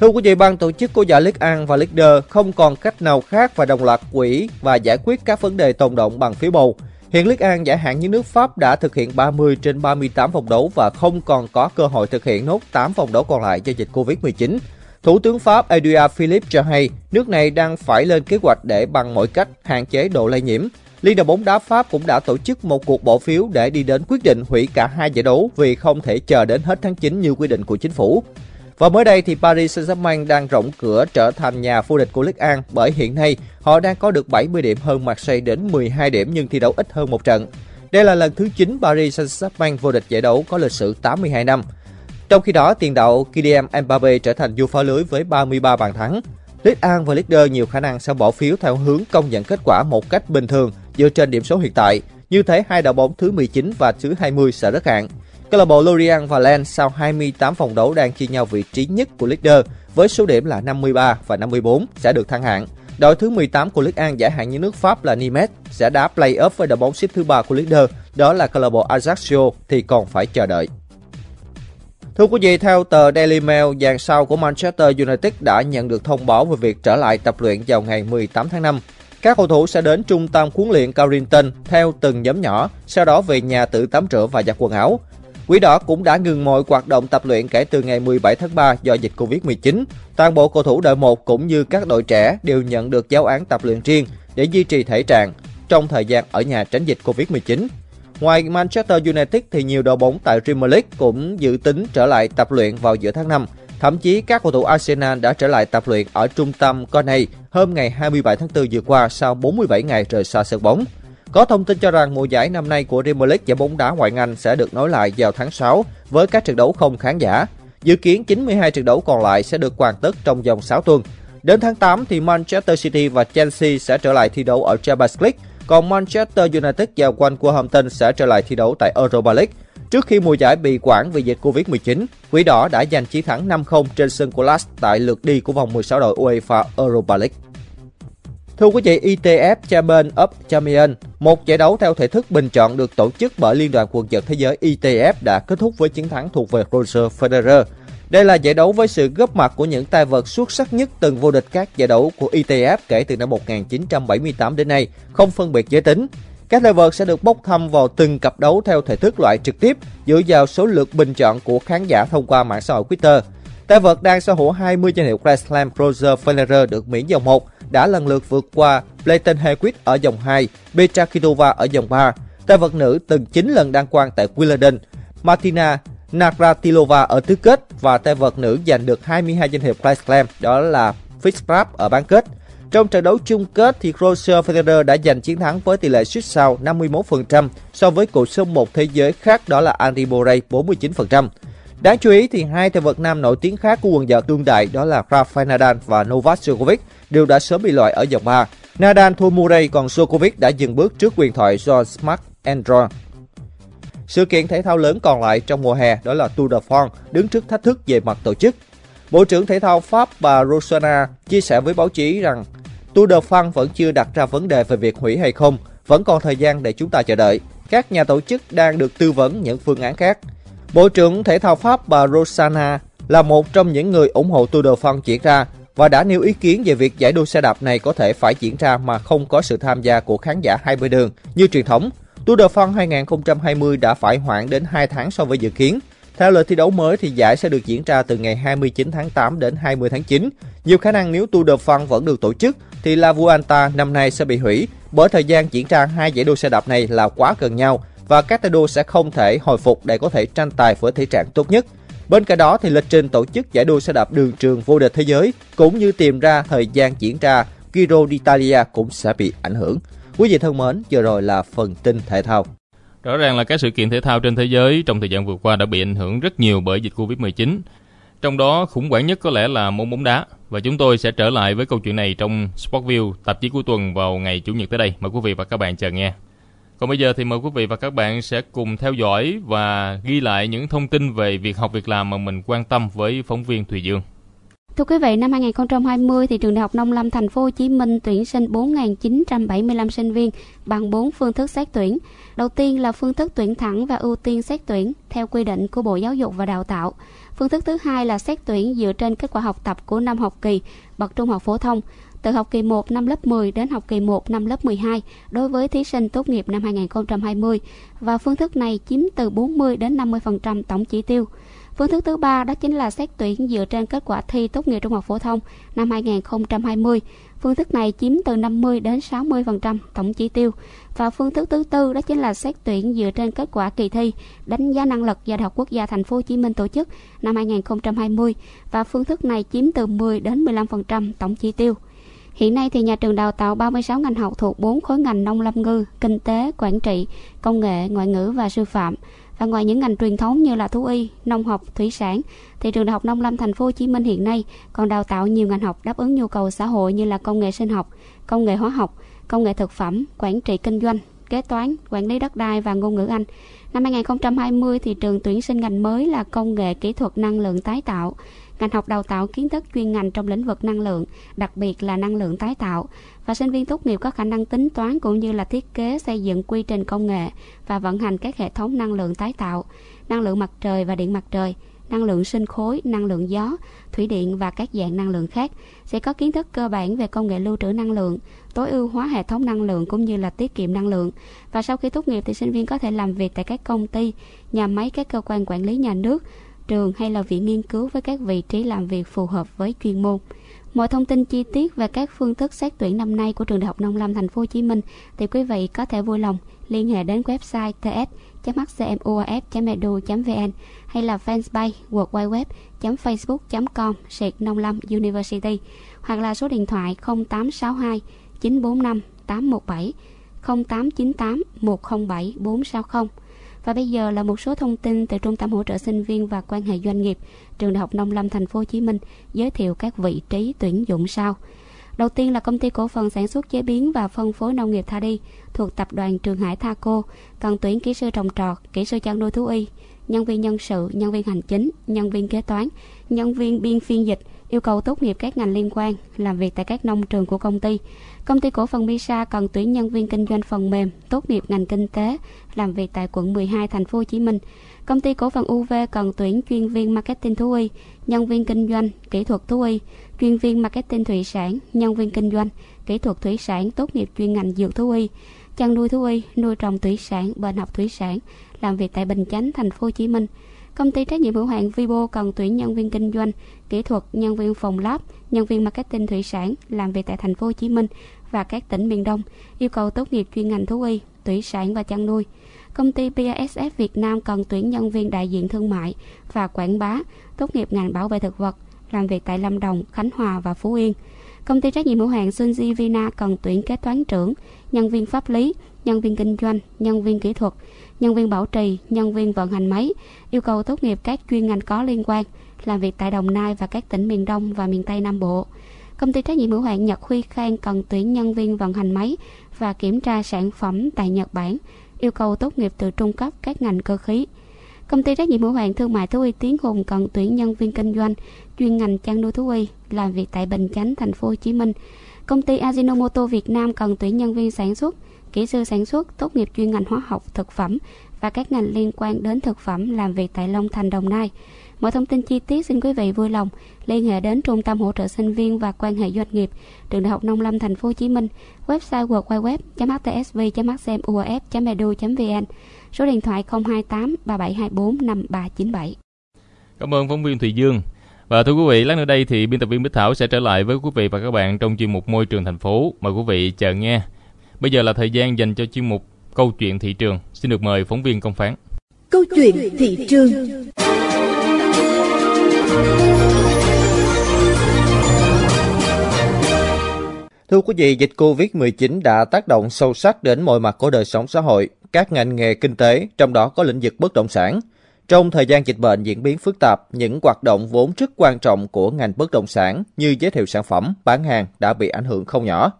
S26: Thưa quý vị, ban tổ chức của giải Ligue 1 và Ligue 2 không còn cách nào khác và đồng loạt quỹ và giải quyết các vấn đề tồn động bằng phiếu bầu. Hiện Ligue An giải hạn những nước Pháp đã thực hiện 30 trên 38 vòng đấu và không còn có cơ hội thực hiện nốt 8 vòng đấu còn lại do dịch Covid-19. Thủ tướng Pháp Edouard Philippe cho hay, nước này đang phải lên kế hoạch để bằng mọi cách hạn chế độ lây nhiễm. Liên đoàn bóng đá Pháp cũng đã tổ chức một cuộc bỏ phiếu để đi đến quyết định hủy cả hai giải đấu vì không thể chờ đến hết tháng 9 như quy định của chính phủ. Và mới đây thì Paris Saint-Germain đang rộng cửa trở thành nhà vô địch của Ligue 1 bởi hiện nay họ đang có được 70 điểm hơn Marseille đến 12 điểm nhưng thi đấu ít hơn một trận. Đây là lần thứ 9 Paris Saint-Germain vô địch giải đấu có lịch sử 82 năm. Trong khi đó, tiền đạo Kylian Mbappe trở thành vua phá lưới với 33 bàn thắng. Ligue 1 và Ligue 2 nhiều khả năng sẽ bỏ phiếu theo hướng công nhận kết quả một cách bình thường dựa trên điểm số hiện tại. Như thế, hai đội bóng thứ 19 và thứ 20 sẽ rất hạn. Câu lạc bộ Lorient và Lens sau 28 vòng đấu đang chia nhau vị trí nhất của Ligue 2 với số điểm là 53 và 54 sẽ được thăng hạng. Đội thứ 18 của Ligue 1 giải hạng như nước Pháp là Nimes sẽ đá play-off với đội bóng xếp thứ ba của Ligue 2, đó là câu lạc bộ Ajaccio thì còn phải chờ đợi. Thưa quý vị, theo tờ Daily Mail, dàn sau của Manchester United đã nhận được thông báo về việc trở lại tập luyện vào ngày 18 tháng 5. Các cầu thủ sẽ đến trung tâm huấn luyện Carrington theo từng nhóm nhỏ, sau đó về nhà tự tắm rửa và giặt quần áo. Quỹ đỏ cũng đã ngừng mọi hoạt động tập luyện kể từ ngày 17 tháng 3 do dịch Covid-19. Toàn bộ cầu thủ đội 1 cũng như các đội trẻ đều nhận được giáo án tập luyện riêng để duy trì thể trạng trong thời gian ở nhà tránh dịch Covid-19. Ngoài Manchester United thì nhiều đội bóng tại Premier League cũng dự tính trở lại tập luyện vào giữa tháng 5. Thậm chí các cầu thủ Arsenal đã trở lại tập luyện ở trung tâm Coney hôm ngày 27 tháng 4 vừa qua sau 47 ngày rời xa sân bóng. Có thông tin cho rằng mùa giải năm nay của Premier League giải bóng đá ngoại Anh sẽ được nối lại vào tháng 6 với các trận đấu không khán giả. Dự kiến 92 trận đấu còn lại sẽ được hoàn tất trong vòng 6 tuần. Đến tháng 8 thì Manchester City và Chelsea sẽ trở lại thi đấu ở Champions League, còn Manchester United và Wolverhampton sẽ trở lại thi đấu tại Europa League. Trước khi mùa giải bị quản vì dịch Covid-19, Quỷ đỏ đã giành chiến thắng 5-0 trên sân của Last tại lượt đi của vòng 16 đội UEFA Europa League. Thưa quý vị, ITF Champion of Champions, một giải đấu theo thể thức bình chọn được tổ chức bởi Liên đoàn quần vợt thế giới ITF đã kết thúc với chiến thắng thuộc về Roger Federer. Đây là giải đấu với sự góp mặt của những tay vợt xuất sắc nhất từng vô địch các giải đấu của ITF kể từ năm 1978 đến nay, không phân biệt giới tính. Các tay vợt sẽ được bốc thăm vào từng cặp đấu theo thể thức loại trực tiếp dựa vào số lượt bình chọn của khán giả thông qua mạng xã hội Twitter. Tay vợt đang sở hữu 20 danh hiệu Grand Slam Roger Federer được miễn vòng 1 đã lần lượt vượt qua Blayton Hewitt ở vòng 2, Petra Kvitova ở vòng 3. Tay vợt nữ từng 9 lần đăng quang tại Wimbledon, Martina Navratilova ở tứ kết và tay vợt nữ giành được 22 danh hiệu Grand Slam đó là Fitzpatrick ở bán kết. Trong trận đấu chung kết thì Roger Federer đã giành chiến thắng với tỷ lệ suýt sao 51% so với cựu số 1 thế giới khác đó là Andy Murray 49%. Đáng chú ý thì hai tay vợt nam nổi tiếng khác của quần vợt đương đại đó là Rafael Nadal và Novak Djokovic đều đã sớm bị loại ở vòng 3. Nadal thua Murray còn Djokovic đã dừng bước trước quyền thoại do Smart Andron. Sự kiện thể thao lớn còn lại trong mùa hè đó là Tour de France đứng trước thách thức về mặt tổ chức. Bộ trưởng thể thao Pháp bà Rosana chia sẻ với báo chí rằng Tour de France vẫn chưa đặt ra vấn đề về việc hủy hay không, vẫn còn thời gian để chúng ta chờ đợi. Các nhà tổ chức đang được tư vấn những phương án khác. Bộ trưởng thể thao Pháp bà Rosana là một trong những người ủng hộ Tour de France diễn ra và đã nêu ý kiến về việc giải đua xe đạp này có thể phải diễn ra mà không có sự tham gia của khán giả 20 đường như truyền thống. Tour de France 2020 đã phải hoãn đến 2 tháng so với dự kiến. Theo lời thi đấu mới thì giải sẽ được diễn ra từ ngày 29 tháng 8 đến 20 tháng 9. Nhiều khả năng nếu Tour de France vẫn được tổ chức thì La Vuelta năm nay sẽ bị hủy bởi thời gian diễn ra hai giải đua xe đạp này là quá gần nhau và các tay đua sẽ không thể hồi phục để có thể tranh tài với thể trạng tốt nhất. Bên cạnh đó thì lịch trình tổ chức giải đua xe đạp đường trường vô địch thế giới cũng như tìm ra thời gian diễn ra Giro d'Italia cũng sẽ bị ảnh hưởng. Quý vị thân mến, vừa rồi là phần tin thể thao.
S1: Rõ ràng là các sự kiện thể thao trên thế giới trong thời gian vừa qua đã bị ảnh hưởng rất nhiều bởi dịch Covid-19. Trong đó khủng hoảng nhất có lẽ là môn bóng đá và chúng tôi sẽ trở lại với câu chuyện này trong Sportview tạp chí cuối tuần vào ngày chủ nhật tới đây. Mời quý vị và các bạn chờ nghe. Còn bây giờ thì mời quý vị và các bạn sẽ cùng theo dõi và ghi lại những thông tin về việc học việc làm mà mình quan tâm với phóng viên Thùy Dương.
S27: Thưa quý vị, năm 2020 thì trường Đại học Nông Lâm Thành phố Hồ Chí Minh tuyển sinh 4.975 sinh viên bằng 4 phương thức xét tuyển. Đầu tiên là phương thức tuyển thẳng và ưu tiên xét tuyển theo quy định của Bộ Giáo dục và Đào tạo. Phương thức thứ hai là xét tuyển dựa trên kết quả học tập của năm học kỳ bậc trung học phổ thông từ học kỳ 1 năm lớp 10 đến học kỳ 1 năm lớp 12 đối với thí sinh tốt nghiệp năm 2020 và phương thức này chiếm từ 40 đến 50% tổng chỉ tiêu. Phương thức thứ ba đó chính là xét tuyển dựa trên kết quả thi tốt nghiệp trung học phổ thông năm 2020. Phương thức này chiếm từ 50 đến 60% tổng chỉ tiêu. Và phương thức thứ tư đó chính là xét tuyển dựa trên kết quả kỳ thi, đánh giá năng lực do Đại học Quốc gia Thành phố Hồ Chí Minh tổ chức năm 2020 và phương thức này chiếm từ 10 đến 15% tổng chỉ tiêu. Hiện nay thì nhà trường đào tạo 36 ngành học thuộc 4 khối ngành nông lâm ngư, kinh tế, quản trị, công nghệ, ngoại ngữ và sư phạm. Và ngoài những ngành truyền thống như là thú y, nông học, thủy sản, thì trường Đại học Nông lâm Thành phố Hồ Chí Minh hiện nay còn đào tạo nhiều ngành học đáp ứng nhu cầu xã hội như là công nghệ sinh học, công nghệ hóa học, công nghệ thực phẩm, quản trị kinh doanh, kế toán, quản lý đất đai và ngôn ngữ Anh. Năm 2020 thì trường tuyển sinh ngành mới là công nghệ kỹ thuật năng lượng tái tạo. Ngành học đào tạo kiến thức chuyên ngành trong lĩnh vực năng lượng, đặc biệt là năng lượng tái tạo và sinh viên tốt nghiệp có khả năng tính toán cũng như là thiết kế xây dựng quy trình công nghệ và vận hành các hệ thống năng lượng tái tạo, năng lượng mặt trời và điện mặt trời, năng lượng sinh khối, năng lượng gió, thủy điện và các dạng năng lượng khác sẽ có kiến thức cơ bản về công nghệ lưu trữ năng lượng, tối ưu hóa hệ thống năng lượng cũng như là tiết kiệm năng lượng. Và sau khi tốt nghiệp thì sinh viên có thể làm việc tại các công ty, nhà máy các cơ quan quản lý nhà nước, trường hay là viện nghiên cứu với các vị trí làm việc phù hợp với chuyên môn. Mọi thông tin chi tiết về các phương thức xét tuyển năm nay của trường Đại học Nông Lâm Thành phố Hồ Chí Minh thì quý vị có thể vui lòng liên hệ đến website ts.hcmuaf.edu.vn hay là fanpage www.facebook.com sệt nông lâm university hoặc là số điện thoại 0862 945 817 0898 107 460 và bây giờ là một số thông tin từ Trung tâm hỗ trợ sinh viên và quan hệ doanh nghiệp Trường Đại học Nông Lâm Thành phố Hồ Chí Minh giới thiệu các vị trí tuyển dụng sau. Đầu tiên là công ty cổ phần sản xuất chế biến và phân phối nông nghiệp Tha Đi thuộc tập đoàn Trường Hải Thaco, cần tuyển kỹ sư trồng trọt, kỹ sư chăn nuôi thú y, nhân viên nhân sự, nhân viên hành chính, nhân viên kế toán, nhân viên biên phiên dịch, yêu cầu tốt nghiệp các ngành liên quan, làm việc tại các nông trường của công ty. Công ty cổ phần Misa cần tuyển nhân viên kinh doanh phần mềm, tốt nghiệp ngành kinh tế, làm việc tại quận 12 thành phố Hồ Chí Minh. Công ty cổ phần UV cần tuyển chuyên viên marketing thú y, nhân viên kinh doanh, kỹ thuật thú y, chuyên viên marketing thủy sản, nhân viên kinh doanh, kỹ thuật thủy sản tốt nghiệp chuyên ngành dược thú y, chăn nuôi thú y, nuôi trồng thủy sản, bệnh học thủy sản, làm việc tại Bình Chánh, thành phố Hồ Chí Minh. Công ty trách nhiệm hữu hạn Vibo cần tuyển nhân viên kinh doanh, kỹ thuật, nhân viên phòng lab, nhân viên marketing thủy sản, làm việc tại thành phố Hồ Chí Minh và các tỉnh miền Đông, yêu cầu tốt nghiệp chuyên ngành thú y, thủy sản và chăn nuôi. Công ty BASF Việt Nam cần tuyển nhân viên đại diện thương mại và quảng bá, tốt nghiệp ngành bảo vệ thực vật, làm việc tại Lâm Đồng, Khánh Hòa và Phú Yên. Công ty trách nhiệm hữu hạn Sunji Vina cần tuyển kế toán trưởng, nhân viên pháp lý, nhân viên kinh doanh, nhân viên kỹ thuật, nhân viên bảo trì, nhân viên vận hành máy, yêu cầu tốt nghiệp các chuyên ngành có liên quan, làm việc tại Đồng Nai và các tỉnh miền Đông và miền Tây Nam Bộ. Công ty trách nhiệm hữu hạn Nhật Huy Khang cần tuyển nhân viên vận hành máy và kiểm tra sản phẩm tại Nhật Bản, yêu cầu tốt nghiệp từ trung cấp các ngành cơ khí. Công ty trách nhiệm hữu hạn thương mại thú y Tiến Hùng cần tuyển nhân viên kinh doanh chuyên ngành chăn nuôi thú y làm việc tại Bình Chánh, thành phố Hồ Chí Minh. Công ty Ajinomoto Việt Nam cần tuyển nhân viên sản xuất, kỹ sư sản xuất tốt nghiệp chuyên ngành hóa học, thực phẩm và các ngành liên quan đến thực phẩm làm việc tại Long Thành, Đồng Nai. Mọi thông tin chi tiết xin quý vị vui lòng liên hệ đến Trung tâm hỗ trợ sinh viên và quan hệ doanh nghiệp Trường Đại học Nông Lâm Thành phố Hồ Chí Minh, website www.htsv.hcmuf.edu.vn, số điện thoại 028 3724 5397.
S1: Cảm ơn phóng viên Thùy Dương. Và thưa quý vị, lát nữa đây thì biên tập viên Bích Thảo sẽ trở lại với quý vị và các bạn trong chuyên mục Môi trường thành phố. Mời quý vị chờ nghe. Bây giờ là thời gian dành cho chuyên mục Câu chuyện thị trường. Xin được mời phóng viên công phán.
S28: Câu chuyện thị trường.
S26: Thưa quý vị, dịch Covid-19 đã tác động sâu sắc đến mọi mặt của đời sống xã hội, các ngành nghề kinh tế, trong đó có lĩnh vực bất động sản. Trong thời gian dịch bệnh diễn biến phức tạp, những hoạt động vốn rất quan trọng của ngành bất động sản như giới thiệu sản phẩm, bán hàng đã bị ảnh hưởng không nhỏ.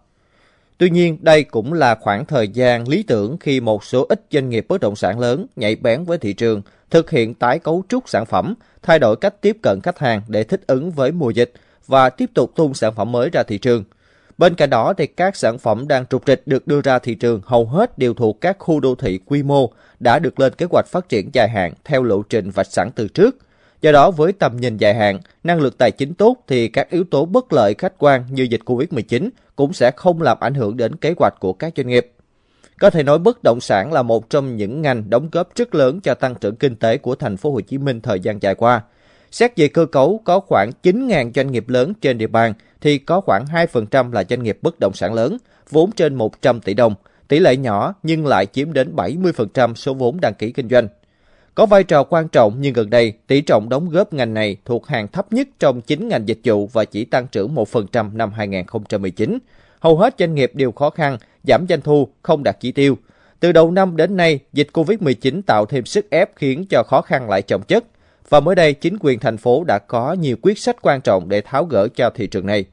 S26: Tuy nhiên, đây cũng là khoảng thời gian lý tưởng khi một số ít doanh nghiệp bất động sản lớn nhạy bén với thị trường, thực hiện tái cấu trúc sản phẩm, thay đổi cách tiếp cận khách hàng để thích ứng với mùa dịch và tiếp tục tung sản phẩm mới ra thị trường. Bên cạnh đó thì các sản phẩm đang trục trịch được đưa ra thị trường hầu hết đều thuộc các khu đô thị quy mô đã được lên kế hoạch phát triển dài hạn theo lộ trình vạch sẵn từ trước. Do đó với tầm nhìn dài hạn, năng lực tài chính tốt thì các yếu tố bất lợi khách quan như dịch Covid-19 cũng sẽ không làm ảnh hưởng đến kế hoạch của các doanh nghiệp. Có thể nói bất động sản là một trong những ngành đóng góp rất lớn cho tăng trưởng kinh tế của thành phố Hồ Chí Minh thời gian dài qua. Xét về cơ cấu có khoảng 9.000 doanh nghiệp lớn trên địa bàn thì có khoảng 2% là doanh nghiệp bất động sản lớn, vốn trên 100 tỷ đồng, tỷ lệ nhỏ nhưng lại chiếm đến 70% số vốn đăng ký kinh doanh. Có vai trò quan trọng nhưng gần đây, tỷ trọng đóng góp ngành này thuộc hàng thấp nhất trong 9 ngành dịch vụ và chỉ tăng trưởng 1% năm 2019. Hầu hết doanh nghiệp đều khó khăn, giảm doanh thu, không đạt chỉ tiêu. Từ đầu năm đến nay, dịch Covid-19 tạo thêm sức ép khiến cho khó khăn lại chồng chất. Và mới đây, chính quyền thành phố đã có nhiều quyết sách quan trọng để tháo gỡ cho thị trường này.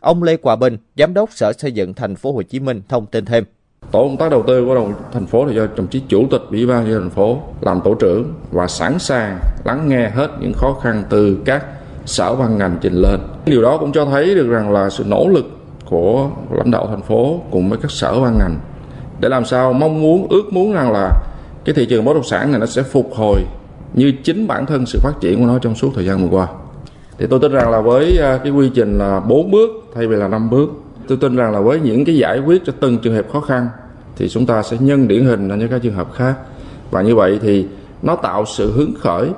S26: Ông Lê Quả Bình, Giám đốc Sở Xây dựng thành phố Hồ Chí Minh thông tin thêm.
S29: Tổ công tác đầu tư của đồng thành phố thì do đồng chí chủ tịch, ủy ban nhân thành phố làm tổ trưởng và sẵn sàng lắng nghe hết những khó khăn từ các sở ban ngành trình lên. Điều đó cũng cho thấy được rằng là sự nỗ lực của lãnh đạo thành phố cùng với các sở ban ngành để làm sao mong muốn, ước muốn rằng là cái thị trường bất động sản này nó sẽ phục hồi như chính bản thân sự phát triển của nó trong suốt thời gian vừa qua. Thì tôi tin rằng là với à, cái quy trình là 4 bước thay vì là 5 bước tôi tin rằng là với những cái giải quyết cho từng trường hợp khó khăn thì chúng ta sẽ nhân điển hình ra những các trường hợp khác. Và như vậy thì nó tạo sự hứng khởi,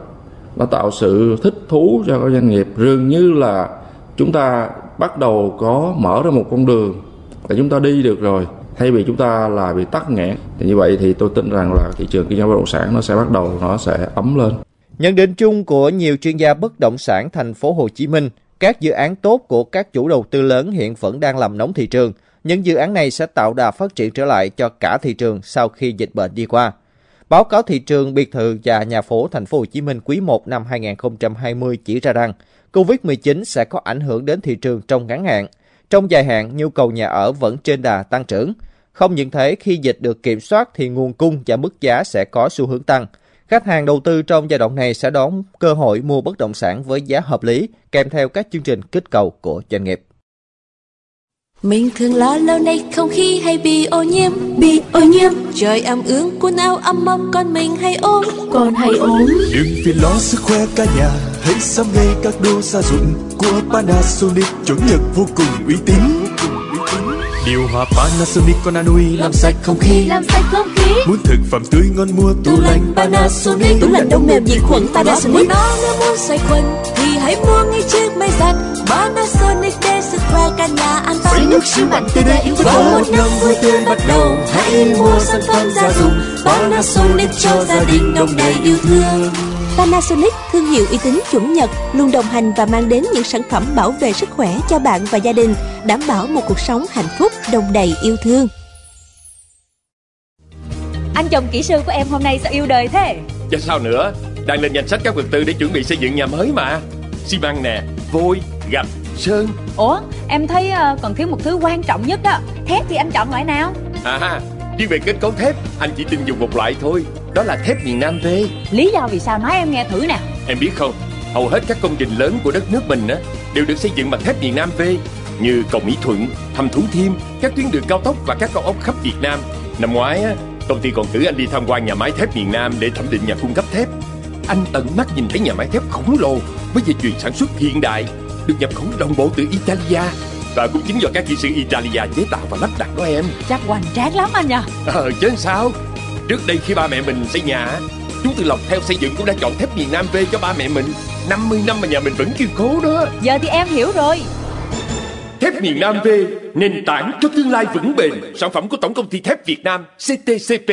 S29: nó tạo sự thích thú cho các doanh nghiệp. Dường như là chúng ta bắt đầu có mở ra một con đường để chúng ta đi được rồi, thay vì chúng ta là bị tắc nghẽn. Thì như vậy thì tôi tin rằng là thị trường kinh doanh bất động sản nó sẽ bắt đầu, nó sẽ ấm lên.
S26: Nhận định chung của nhiều chuyên gia bất động sản thành phố Hồ Chí Minh các dự án tốt của các chủ đầu tư lớn hiện vẫn đang làm nóng thị trường. Những dự án này sẽ tạo đà phát triển trở lại cho cả thị trường sau khi dịch bệnh đi qua. Báo cáo thị trường biệt thự và nhà phố thành phố Hồ Chí Minh quý 1 năm 2020 chỉ ra rằng Covid-19 sẽ có ảnh hưởng đến thị trường trong ngắn hạn. Trong dài hạn, nhu cầu nhà ở vẫn trên đà tăng trưởng. Không những thế, khi dịch được kiểm soát thì nguồn cung và mức giá sẽ có xu hướng tăng. Khách hàng đầu tư trong giai đoạn này sẽ đón cơ hội mua bất động sản với giá hợp lý, kèm theo các chương trình kích cầu của doanh nghiệp.
S28: Mình thường lo lâu nay không khí hay bị ô nhiễm Bị ô nhiễm. Trời ẩm ướt quần áo ấm mốc con mình hay ốm Còn hay ốm
S6: Đừng vì lo sức khỏe cả nhà Hãy sắm ngay các đồ gia dụng Của Panasonic. Chuẩn nhật vô cùng uy tín Điều hòa Panasonic con Anui làm sạch không khí.
S28: Làm sạch không khí.
S6: Muốn thực phẩm tươi ngon mua tủ lạnh Panasonic.
S28: Tủ lạnh đông mềm diệt khuẩn Panasonic. Nó nếu muốn xoay quanh thì hãy mua ngay chiếc máy giặt Panasonic để sức khỏe cả nhà an toàn.
S6: Với nước siêu mạnh từ đây yêu
S28: Và một năm vui tươi bắt đầu. Hãy mua sản phẩm gia dụng. Panasonic cho gia đình đông đầy yêu thương Panasonic, thương hiệu uy tín chuẩn Nhật, luôn đồng hành và mang đến những sản phẩm bảo vệ sức khỏe cho bạn và gia đình, đảm bảo một cuộc sống hạnh phúc, đồng đầy yêu thương.
S30: Anh chồng kỹ sư của em hôm nay sao yêu đời thế?
S31: Chứ sao nữa, đang lên danh sách các vật tư để chuẩn bị xây dựng nhà mới mà. Xi măng nè, vôi, gạch, sơn.
S30: Ủa, em thấy uh, còn thiếu một thứ quan trọng nhất đó. Thép thì anh chọn loại nào?
S31: À, riêng về kết cấu thép, anh chỉ tin dùng một loại thôi. Đó là thép miền Nam V.
S30: Lý do vì sao nói em nghe thử nè.
S31: Em biết không, hầu hết các công trình lớn của đất nước mình á đều được xây dựng bằng thép miền Nam V như cầu Mỹ Thuận, Hầm Thủ Thiêm, các tuyến đường cao tốc và các cao ốc khắp Việt Nam. Năm ngoái á, công ty còn cử anh đi tham quan nhà máy thép miền Nam để thẩm định nhà cung cấp thép. Anh tận mắt nhìn thấy nhà máy thép khổng lồ với dây chuyền sản xuất hiện đại, được nhập khẩu đồng bộ từ Italia và cũng chính do các kỹ sư Italia chế tạo và lắp đặt đó em.
S30: Chắc hoành tráng lắm anh nhờ.
S31: Ờ chứ sao? Trước đây khi ba mẹ mình xây nhà, chúng từ lọc theo xây dựng cũng đã chọn thép miền Nam V cho ba mẹ mình. 50 năm mà nhà mình vẫn kiên cố đó.
S30: Giờ thì em hiểu rồi.
S31: Thép miền Nam V, nền tảng cho tương lai vững bền. Sản phẩm của Tổng công ty thép Việt Nam CTCP.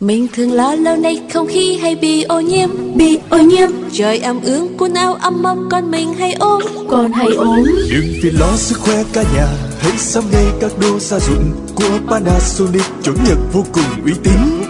S28: Mình thường lo lâu nay không khí hay bị ô nhiễm Bị ô nhiễm Trời ẩm ướt quần áo ấm mốc con mình hay ốm Còn hay ốm
S21: Đừng vì lo sức khỏe cả nhà Hãy sắm ngay các đồ gia dụng Của Panasonic chuẩn Nhật vô cùng uy tín.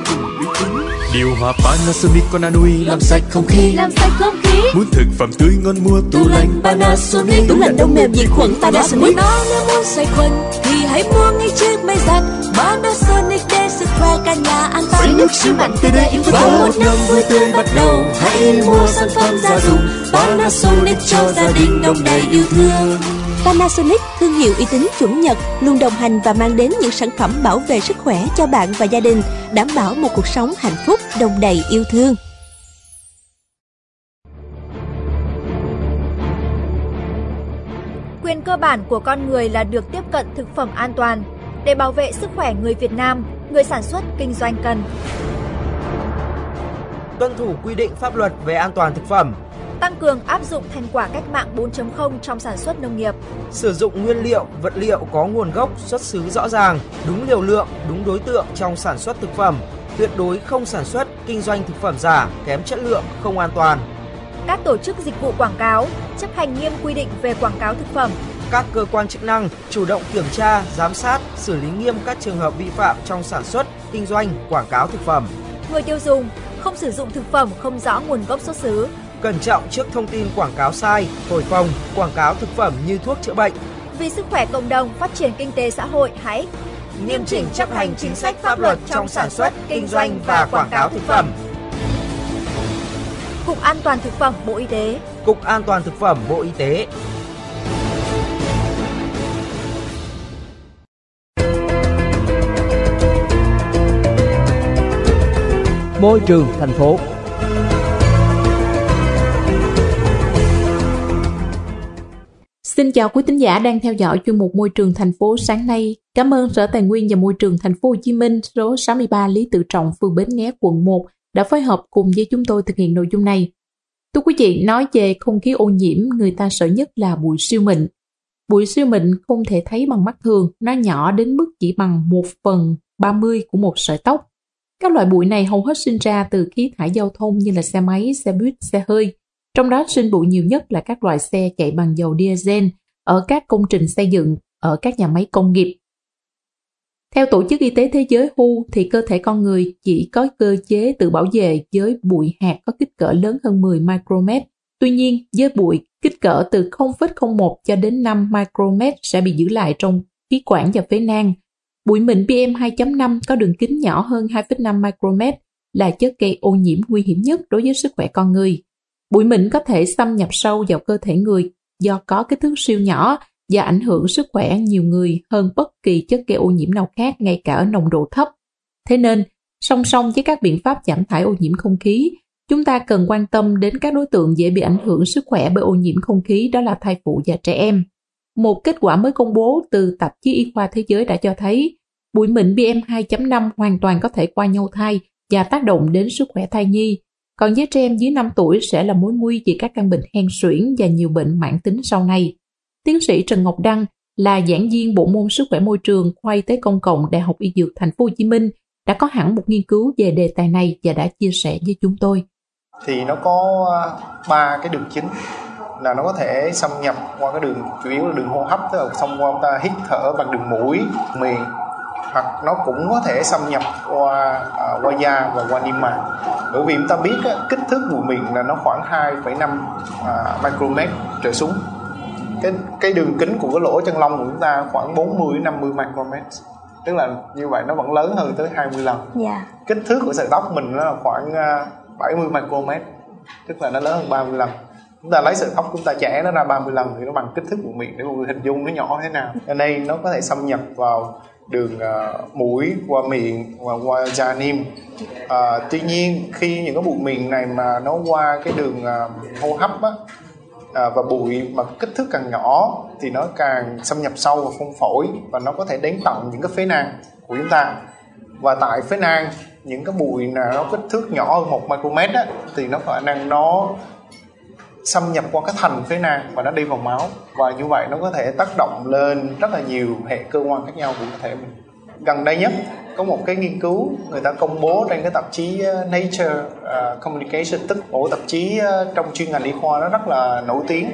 S21: Điều hòa Panasonic con Anui làm sạch không khí.
S28: Làm sạch không khí.
S21: Muốn thực phẩm tươi ngon mua tủ lạnh Panasonic
S28: Tủ lạnh đông mềm diệt khuẩn Panasonic. Nó nếu muốn sạch khuẩn thì hãy mua ngay chiếc máy giặt. Panasonic để sức khỏe cả nhà an toàn.
S21: Với nước siêu mạnh từ đây Và một năm vui tươi bắt đầu. Hãy mua sản phẩm gia dụng. Panasonic cho gia đình đông đầy yêu thương
S28: Panasonic, thương hiệu uy tín chuẩn Nhật, luôn đồng hành và mang đến những sản phẩm bảo vệ sức khỏe cho bạn và gia đình, đảm bảo một cuộc sống hạnh phúc, đồng đầy yêu thương.
S32: Quyền cơ bản của con người là được tiếp cận thực phẩm an toàn. Để bảo vệ sức khỏe người Việt Nam, người sản xuất kinh doanh cần
S33: tuân thủ quy định pháp luật về an toàn thực phẩm,
S32: tăng cường áp dụng thành quả cách mạng 4.0 trong sản xuất nông nghiệp,
S33: sử dụng nguyên liệu, vật liệu có nguồn gốc, xuất xứ rõ ràng, đúng liều lượng, đúng đối tượng trong sản xuất thực phẩm, tuyệt đối không sản xuất, kinh doanh thực phẩm giả, kém chất lượng, không an toàn.
S32: Các tổ chức dịch vụ quảng cáo chấp hành nghiêm quy định về quảng cáo thực phẩm.
S33: Các cơ quan chức năng chủ động kiểm tra, giám sát, xử lý nghiêm các trường hợp vi phạm trong sản xuất, kinh doanh, quảng cáo thực phẩm.
S32: Người tiêu dùng không sử dụng thực phẩm không rõ nguồn gốc xuất xứ,
S33: cẩn trọng trước thông tin quảng cáo sai, thổi phồng, quảng cáo thực phẩm như thuốc chữa bệnh.
S32: Vì sức khỏe cộng đồng, phát triển kinh tế xã hội, hãy
S33: nghiêm chỉnh chấp hành chính sách pháp luật trong sản xuất, kinh doanh và quảng cáo thực phẩm.
S32: Cục An toàn thực phẩm Bộ Y tế.
S33: Cục An toàn thực phẩm Bộ Y tế. Môi trường thành phố
S3: Xin chào quý tín giả đang theo dõi chuyên mục Môi trường thành phố sáng nay. Cảm ơn Sở Tài nguyên và Môi trường thành phố Hồ Chí Minh số 63 Lý Tự Trọng, phường Bến Nghé, quận 1 đã phối hợp cùng với chúng tôi thực hiện nội dung này. Thưa quý vị, nói về không khí ô nhiễm, người ta sợ nhất là bụi siêu mịn. Bụi siêu mịn không thể thấy bằng mắt thường, nó nhỏ đến mức chỉ bằng 1 phần 30 của một sợi tóc. Các loại bụi này hầu hết sinh ra từ khí thải giao thông như là xe máy, xe buýt, xe hơi, trong đó sinh bụi nhiều nhất là các loại xe chạy bằng dầu diesel ở các công trình xây dựng, ở các nhà máy công nghiệp. Theo Tổ chức Y tế Thế giới WHO thì cơ thể con người chỉ có cơ chế tự bảo vệ với bụi hạt có kích cỡ lớn hơn 10 micromet. Tuy nhiên, với bụi kích cỡ từ 0,01 cho đến 5 micromet sẽ bị giữ lại trong khí quản và phế nang. Bụi mịn PM2.5 có đường kính nhỏ hơn 2,5 micromet là chất gây ô nhiễm nguy hiểm nhất đối với sức khỏe con người. Bụi mịn có thể xâm nhập sâu vào cơ thể người do có kích thước siêu nhỏ và ảnh hưởng sức khỏe nhiều người hơn bất kỳ chất gây ô nhiễm nào khác ngay cả ở nồng độ thấp. Thế nên, song song với các biện pháp giảm thải ô nhiễm không khí, chúng ta cần quan tâm đến các đối tượng dễ bị ảnh hưởng sức khỏe bởi ô nhiễm không khí đó là thai phụ và trẻ em. Một kết quả mới công bố từ tạp chí Y khoa Thế giới đã cho thấy bụi mịn PM2.5 hoàn toàn có thể qua nhau thai và tác động đến sức khỏe thai nhi, còn với trẻ em dưới 5 tuổi sẽ là mối nguy về các căn bệnh hen suyễn và nhiều bệnh mãn tính sau này. Tiến sĩ Trần Ngọc Đăng là giảng viên bộ môn sức khỏe môi trường khoa y tế công cộng Đại học Y Dược Thành phố Hồ Chí Minh đã có hẳn một nghiên cứu về đề tài này và đã chia sẻ với chúng tôi.
S34: thì nó có à, ba cái đường chính là nó có thể xâm nhập qua cái đường, chủ yếu là đường hô hấp, tức là xông qua chúng ta hít thở bằng đường mũi, miệng hoặc nó cũng có thể xâm nhập qua uh, qua da và qua niêm mạc. Bởi vì chúng ta biết á, kích thước bụi mịn là nó khoảng 2,5 uh, micromet trở xuống. Cái cái đường kính của cái lỗ chân lông của chúng ta khoảng 40 đến 50 micromet. Tức là như vậy nó vẫn lớn hơn tới 20 lần.
S7: Dạ.
S34: kích thước của sợi tóc mình nó là khoảng uh, 70 micromet tức là nó lớn hơn 30 lần. Chúng ta lấy sợi tóc chúng ta chẻ nó ra 30 lần thì nó bằng kích thước của miệng để mọi người hình dung nó nhỏ thế nào. Cho nên nó có thể xâm nhập vào đường uh, mũi qua miệng và qua da niêm. À, tuy nhiên khi những cái bụi mịn này mà nó qua cái đường uh, hô hấp á à, và bụi mà kích thước càng nhỏ thì nó càng xâm nhập sâu vào phong phổi và nó có thể đến tận những cái phế nang của chúng ta. Và tại phế nang những cái bụi nào nó kích thước nhỏ hơn một micromet á, thì nó khả năng nó xâm nhập qua cái thành phế nang và nó đi vào máu. Và như vậy nó có thể tác động lên rất là nhiều hệ cơ quan khác nhau của cơ thể mình. Gần đây nhất có một cái nghiên cứu người ta công bố trên cái tạp chí uh, Nature uh, Communication tức bộ tạp chí uh, trong chuyên ngành y khoa nó rất là nổi tiếng.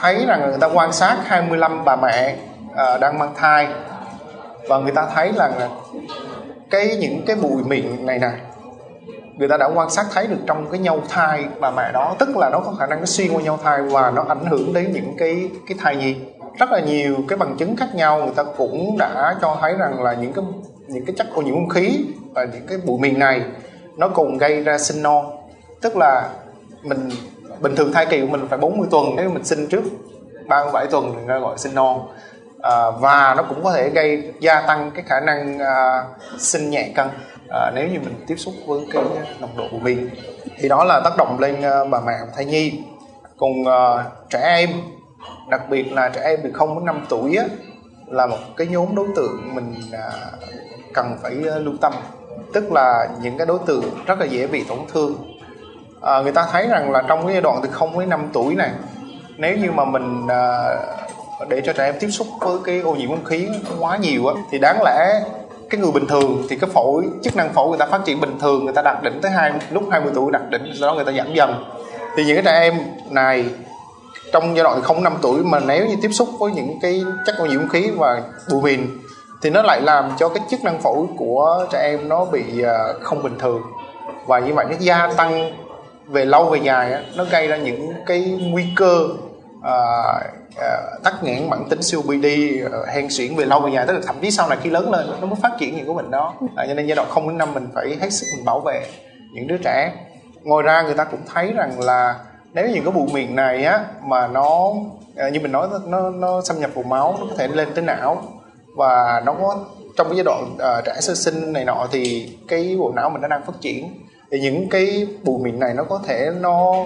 S34: Thấy rằng người ta quan sát 25 bà mẹ uh, đang mang thai. Và người ta thấy là cái những cái bụi mịn này nè người ta đã quan sát thấy được trong cái nhau thai bà mẹ đó tức là nó có khả năng nó xuyên qua nhau thai và nó ảnh hưởng đến những cái cái thai nhi. Rất là nhiều cái bằng chứng khác nhau người ta cũng đã cho thấy rằng là những cái những cái chất ô nhiễm không khí và những cái bụi mịn này nó cùng gây ra sinh non tức là mình bình thường thai kỳ của mình phải 40 tuần nếu mình sinh trước 37 tuần thì người ta gọi sinh non à, và nó cũng có thể gây gia tăng cái khả năng à, sinh nhẹ cân à, nếu như mình tiếp xúc với cái nồng độ của mình thì đó là tác động lên ờ, bà mẹ và thai nhi. Cùng à, ờ, trẻ em đặc biệt là trẻ em từ 0 đến 5 tuổi á, là một cái nhóm đối tượng mình à, cần phải à, lưu tâm. Tức là những cái đối tượng rất là dễ bị tổn thương. À, người ta thấy rằng là trong cái giai đoạn từ 0 đến 5 tuổi này nếu như mà mình à, để cho trẻ em tiếp xúc với cái ô nhiễm không khí quá nhiều á thì đáng lẽ cái người bình thường thì cái phổi, chức năng phổi người ta phát triển bình thường, người ta đạt đỉnh tới hai, lúc 20 tuổi đạt đỉnh sau đó người ta giảm dần. Thì những cái trẻ em này trong giai đoạn không năm tuổi mà nếu như tiếp xúc với những cái chất ô nhiễm không khí và bụi mịn thì nó lại làm cho cái chức năng phổi của trẻ em nó bị à, không bình thường. Và như vậy nó gia tăng về lâu về dài nó gây ra những cái nguy cơ à, Ờ, tắc nghẽn bản tính COPD hen suyễn về lâu về dài tức là thậm chí sau này khi lớn lên nó mới phát triển những của mình đó. À, cho nên giai đoạn không đến năm mình phải hết sức mình bảo vệ những đứa trẻ. Ngoài ra người ta cũng thấy rằng là nếu những cái bụi miệng này á mà nó ờ, như mình nói nó nó xâm nhập vào máu nó có thể lên tới não và nó có trong cái giai đoạn uh, trẻ sơ sinh này nọ thì cái bộ não mình nó đang phát triển. Thì những cái bụi mịn này nó có thể nó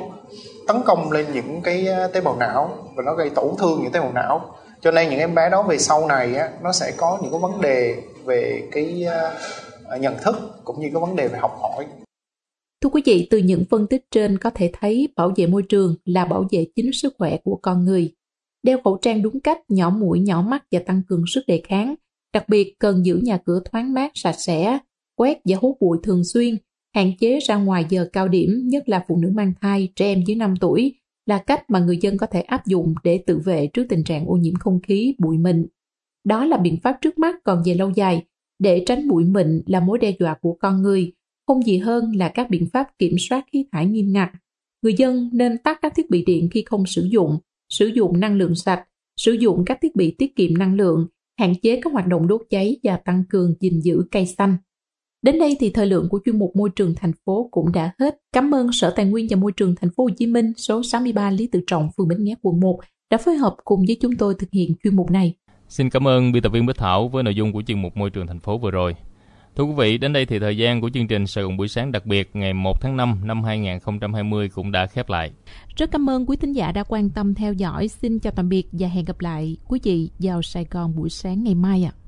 S34: tấn công lên những cái ờ, tế bào não và nó gây tổn thương những tế bào não cho nên những em bé đó về sau này á, nó sẽ có những cái vấn đề về cái ờ, nhận thức cũng như cái vấn đề về học hỏi
S3: Thưa quý vị, từ những phân tích trên có thể thấy bảo vệ môi trường là bảo vệ chính sức khỏe của con người. Đeo khẩu trang đúng cách, nhỏ mũi, nhỏ mắt và tăng cường sức đề kháng. Đặc biệt cần giữ nhà cửa thoáng mát, sạch sẽ, quét và hút bụi thường xuyên, hạn chế ra ngoài giờ cao điểm, nhất là phụ nữ mang thai, trẻ em dưới 5 tuổi, là cách mà người dân có thể áp dụng để tự vệ trước tình trạng ô nhiễm không khí, bụi mịn. Đó là biện pháp trước mắt còn về lâu dài, để tránh bụi mịn là mối đe dọa của con người, không gì hơn là các biện pháp kiểm soát khí thải nghiêm ngặt. Người dân nên tắt các thiết bị điện khi không sử dụng, sử dụng năng lượng sạch, sử dụng các thiết bị tiết kiệm năng lượng, hạn chế các hoạt động đốt cháy và tăng cường gìn giữ cây xanh. Đến đây thì thời lượng của chuyên mục môi trường thành phố cũng đã hết. Cảm ơn Sở Tài nguyên và Môi trường thành phố Hồ Chí Minh số 63 Lý Tự Trọng, phường Bến Nghé, quận 1 đã phối hợp cùng với chúng tôi thực hiện chuyên mục này.
S1: Xin cảm ơn biên tập viên Bích Thảo với nội dung của chuyên mục môi trường thành phố vừa rồi. Thưa quý vị, đến đây thì thời gian của chương trình Sài Gòn buổi sáng đặc biệt ngày 1 tháng 5 năm 2020 cũng đã khép lại.
S3: Rất cảm ơn quý thính giả đã quan tâm theo dõi. Xin chào tạm biệt và hẹn gặp lại quý vị vào Sài Gòn buổi sáng ngày mai ạ. À.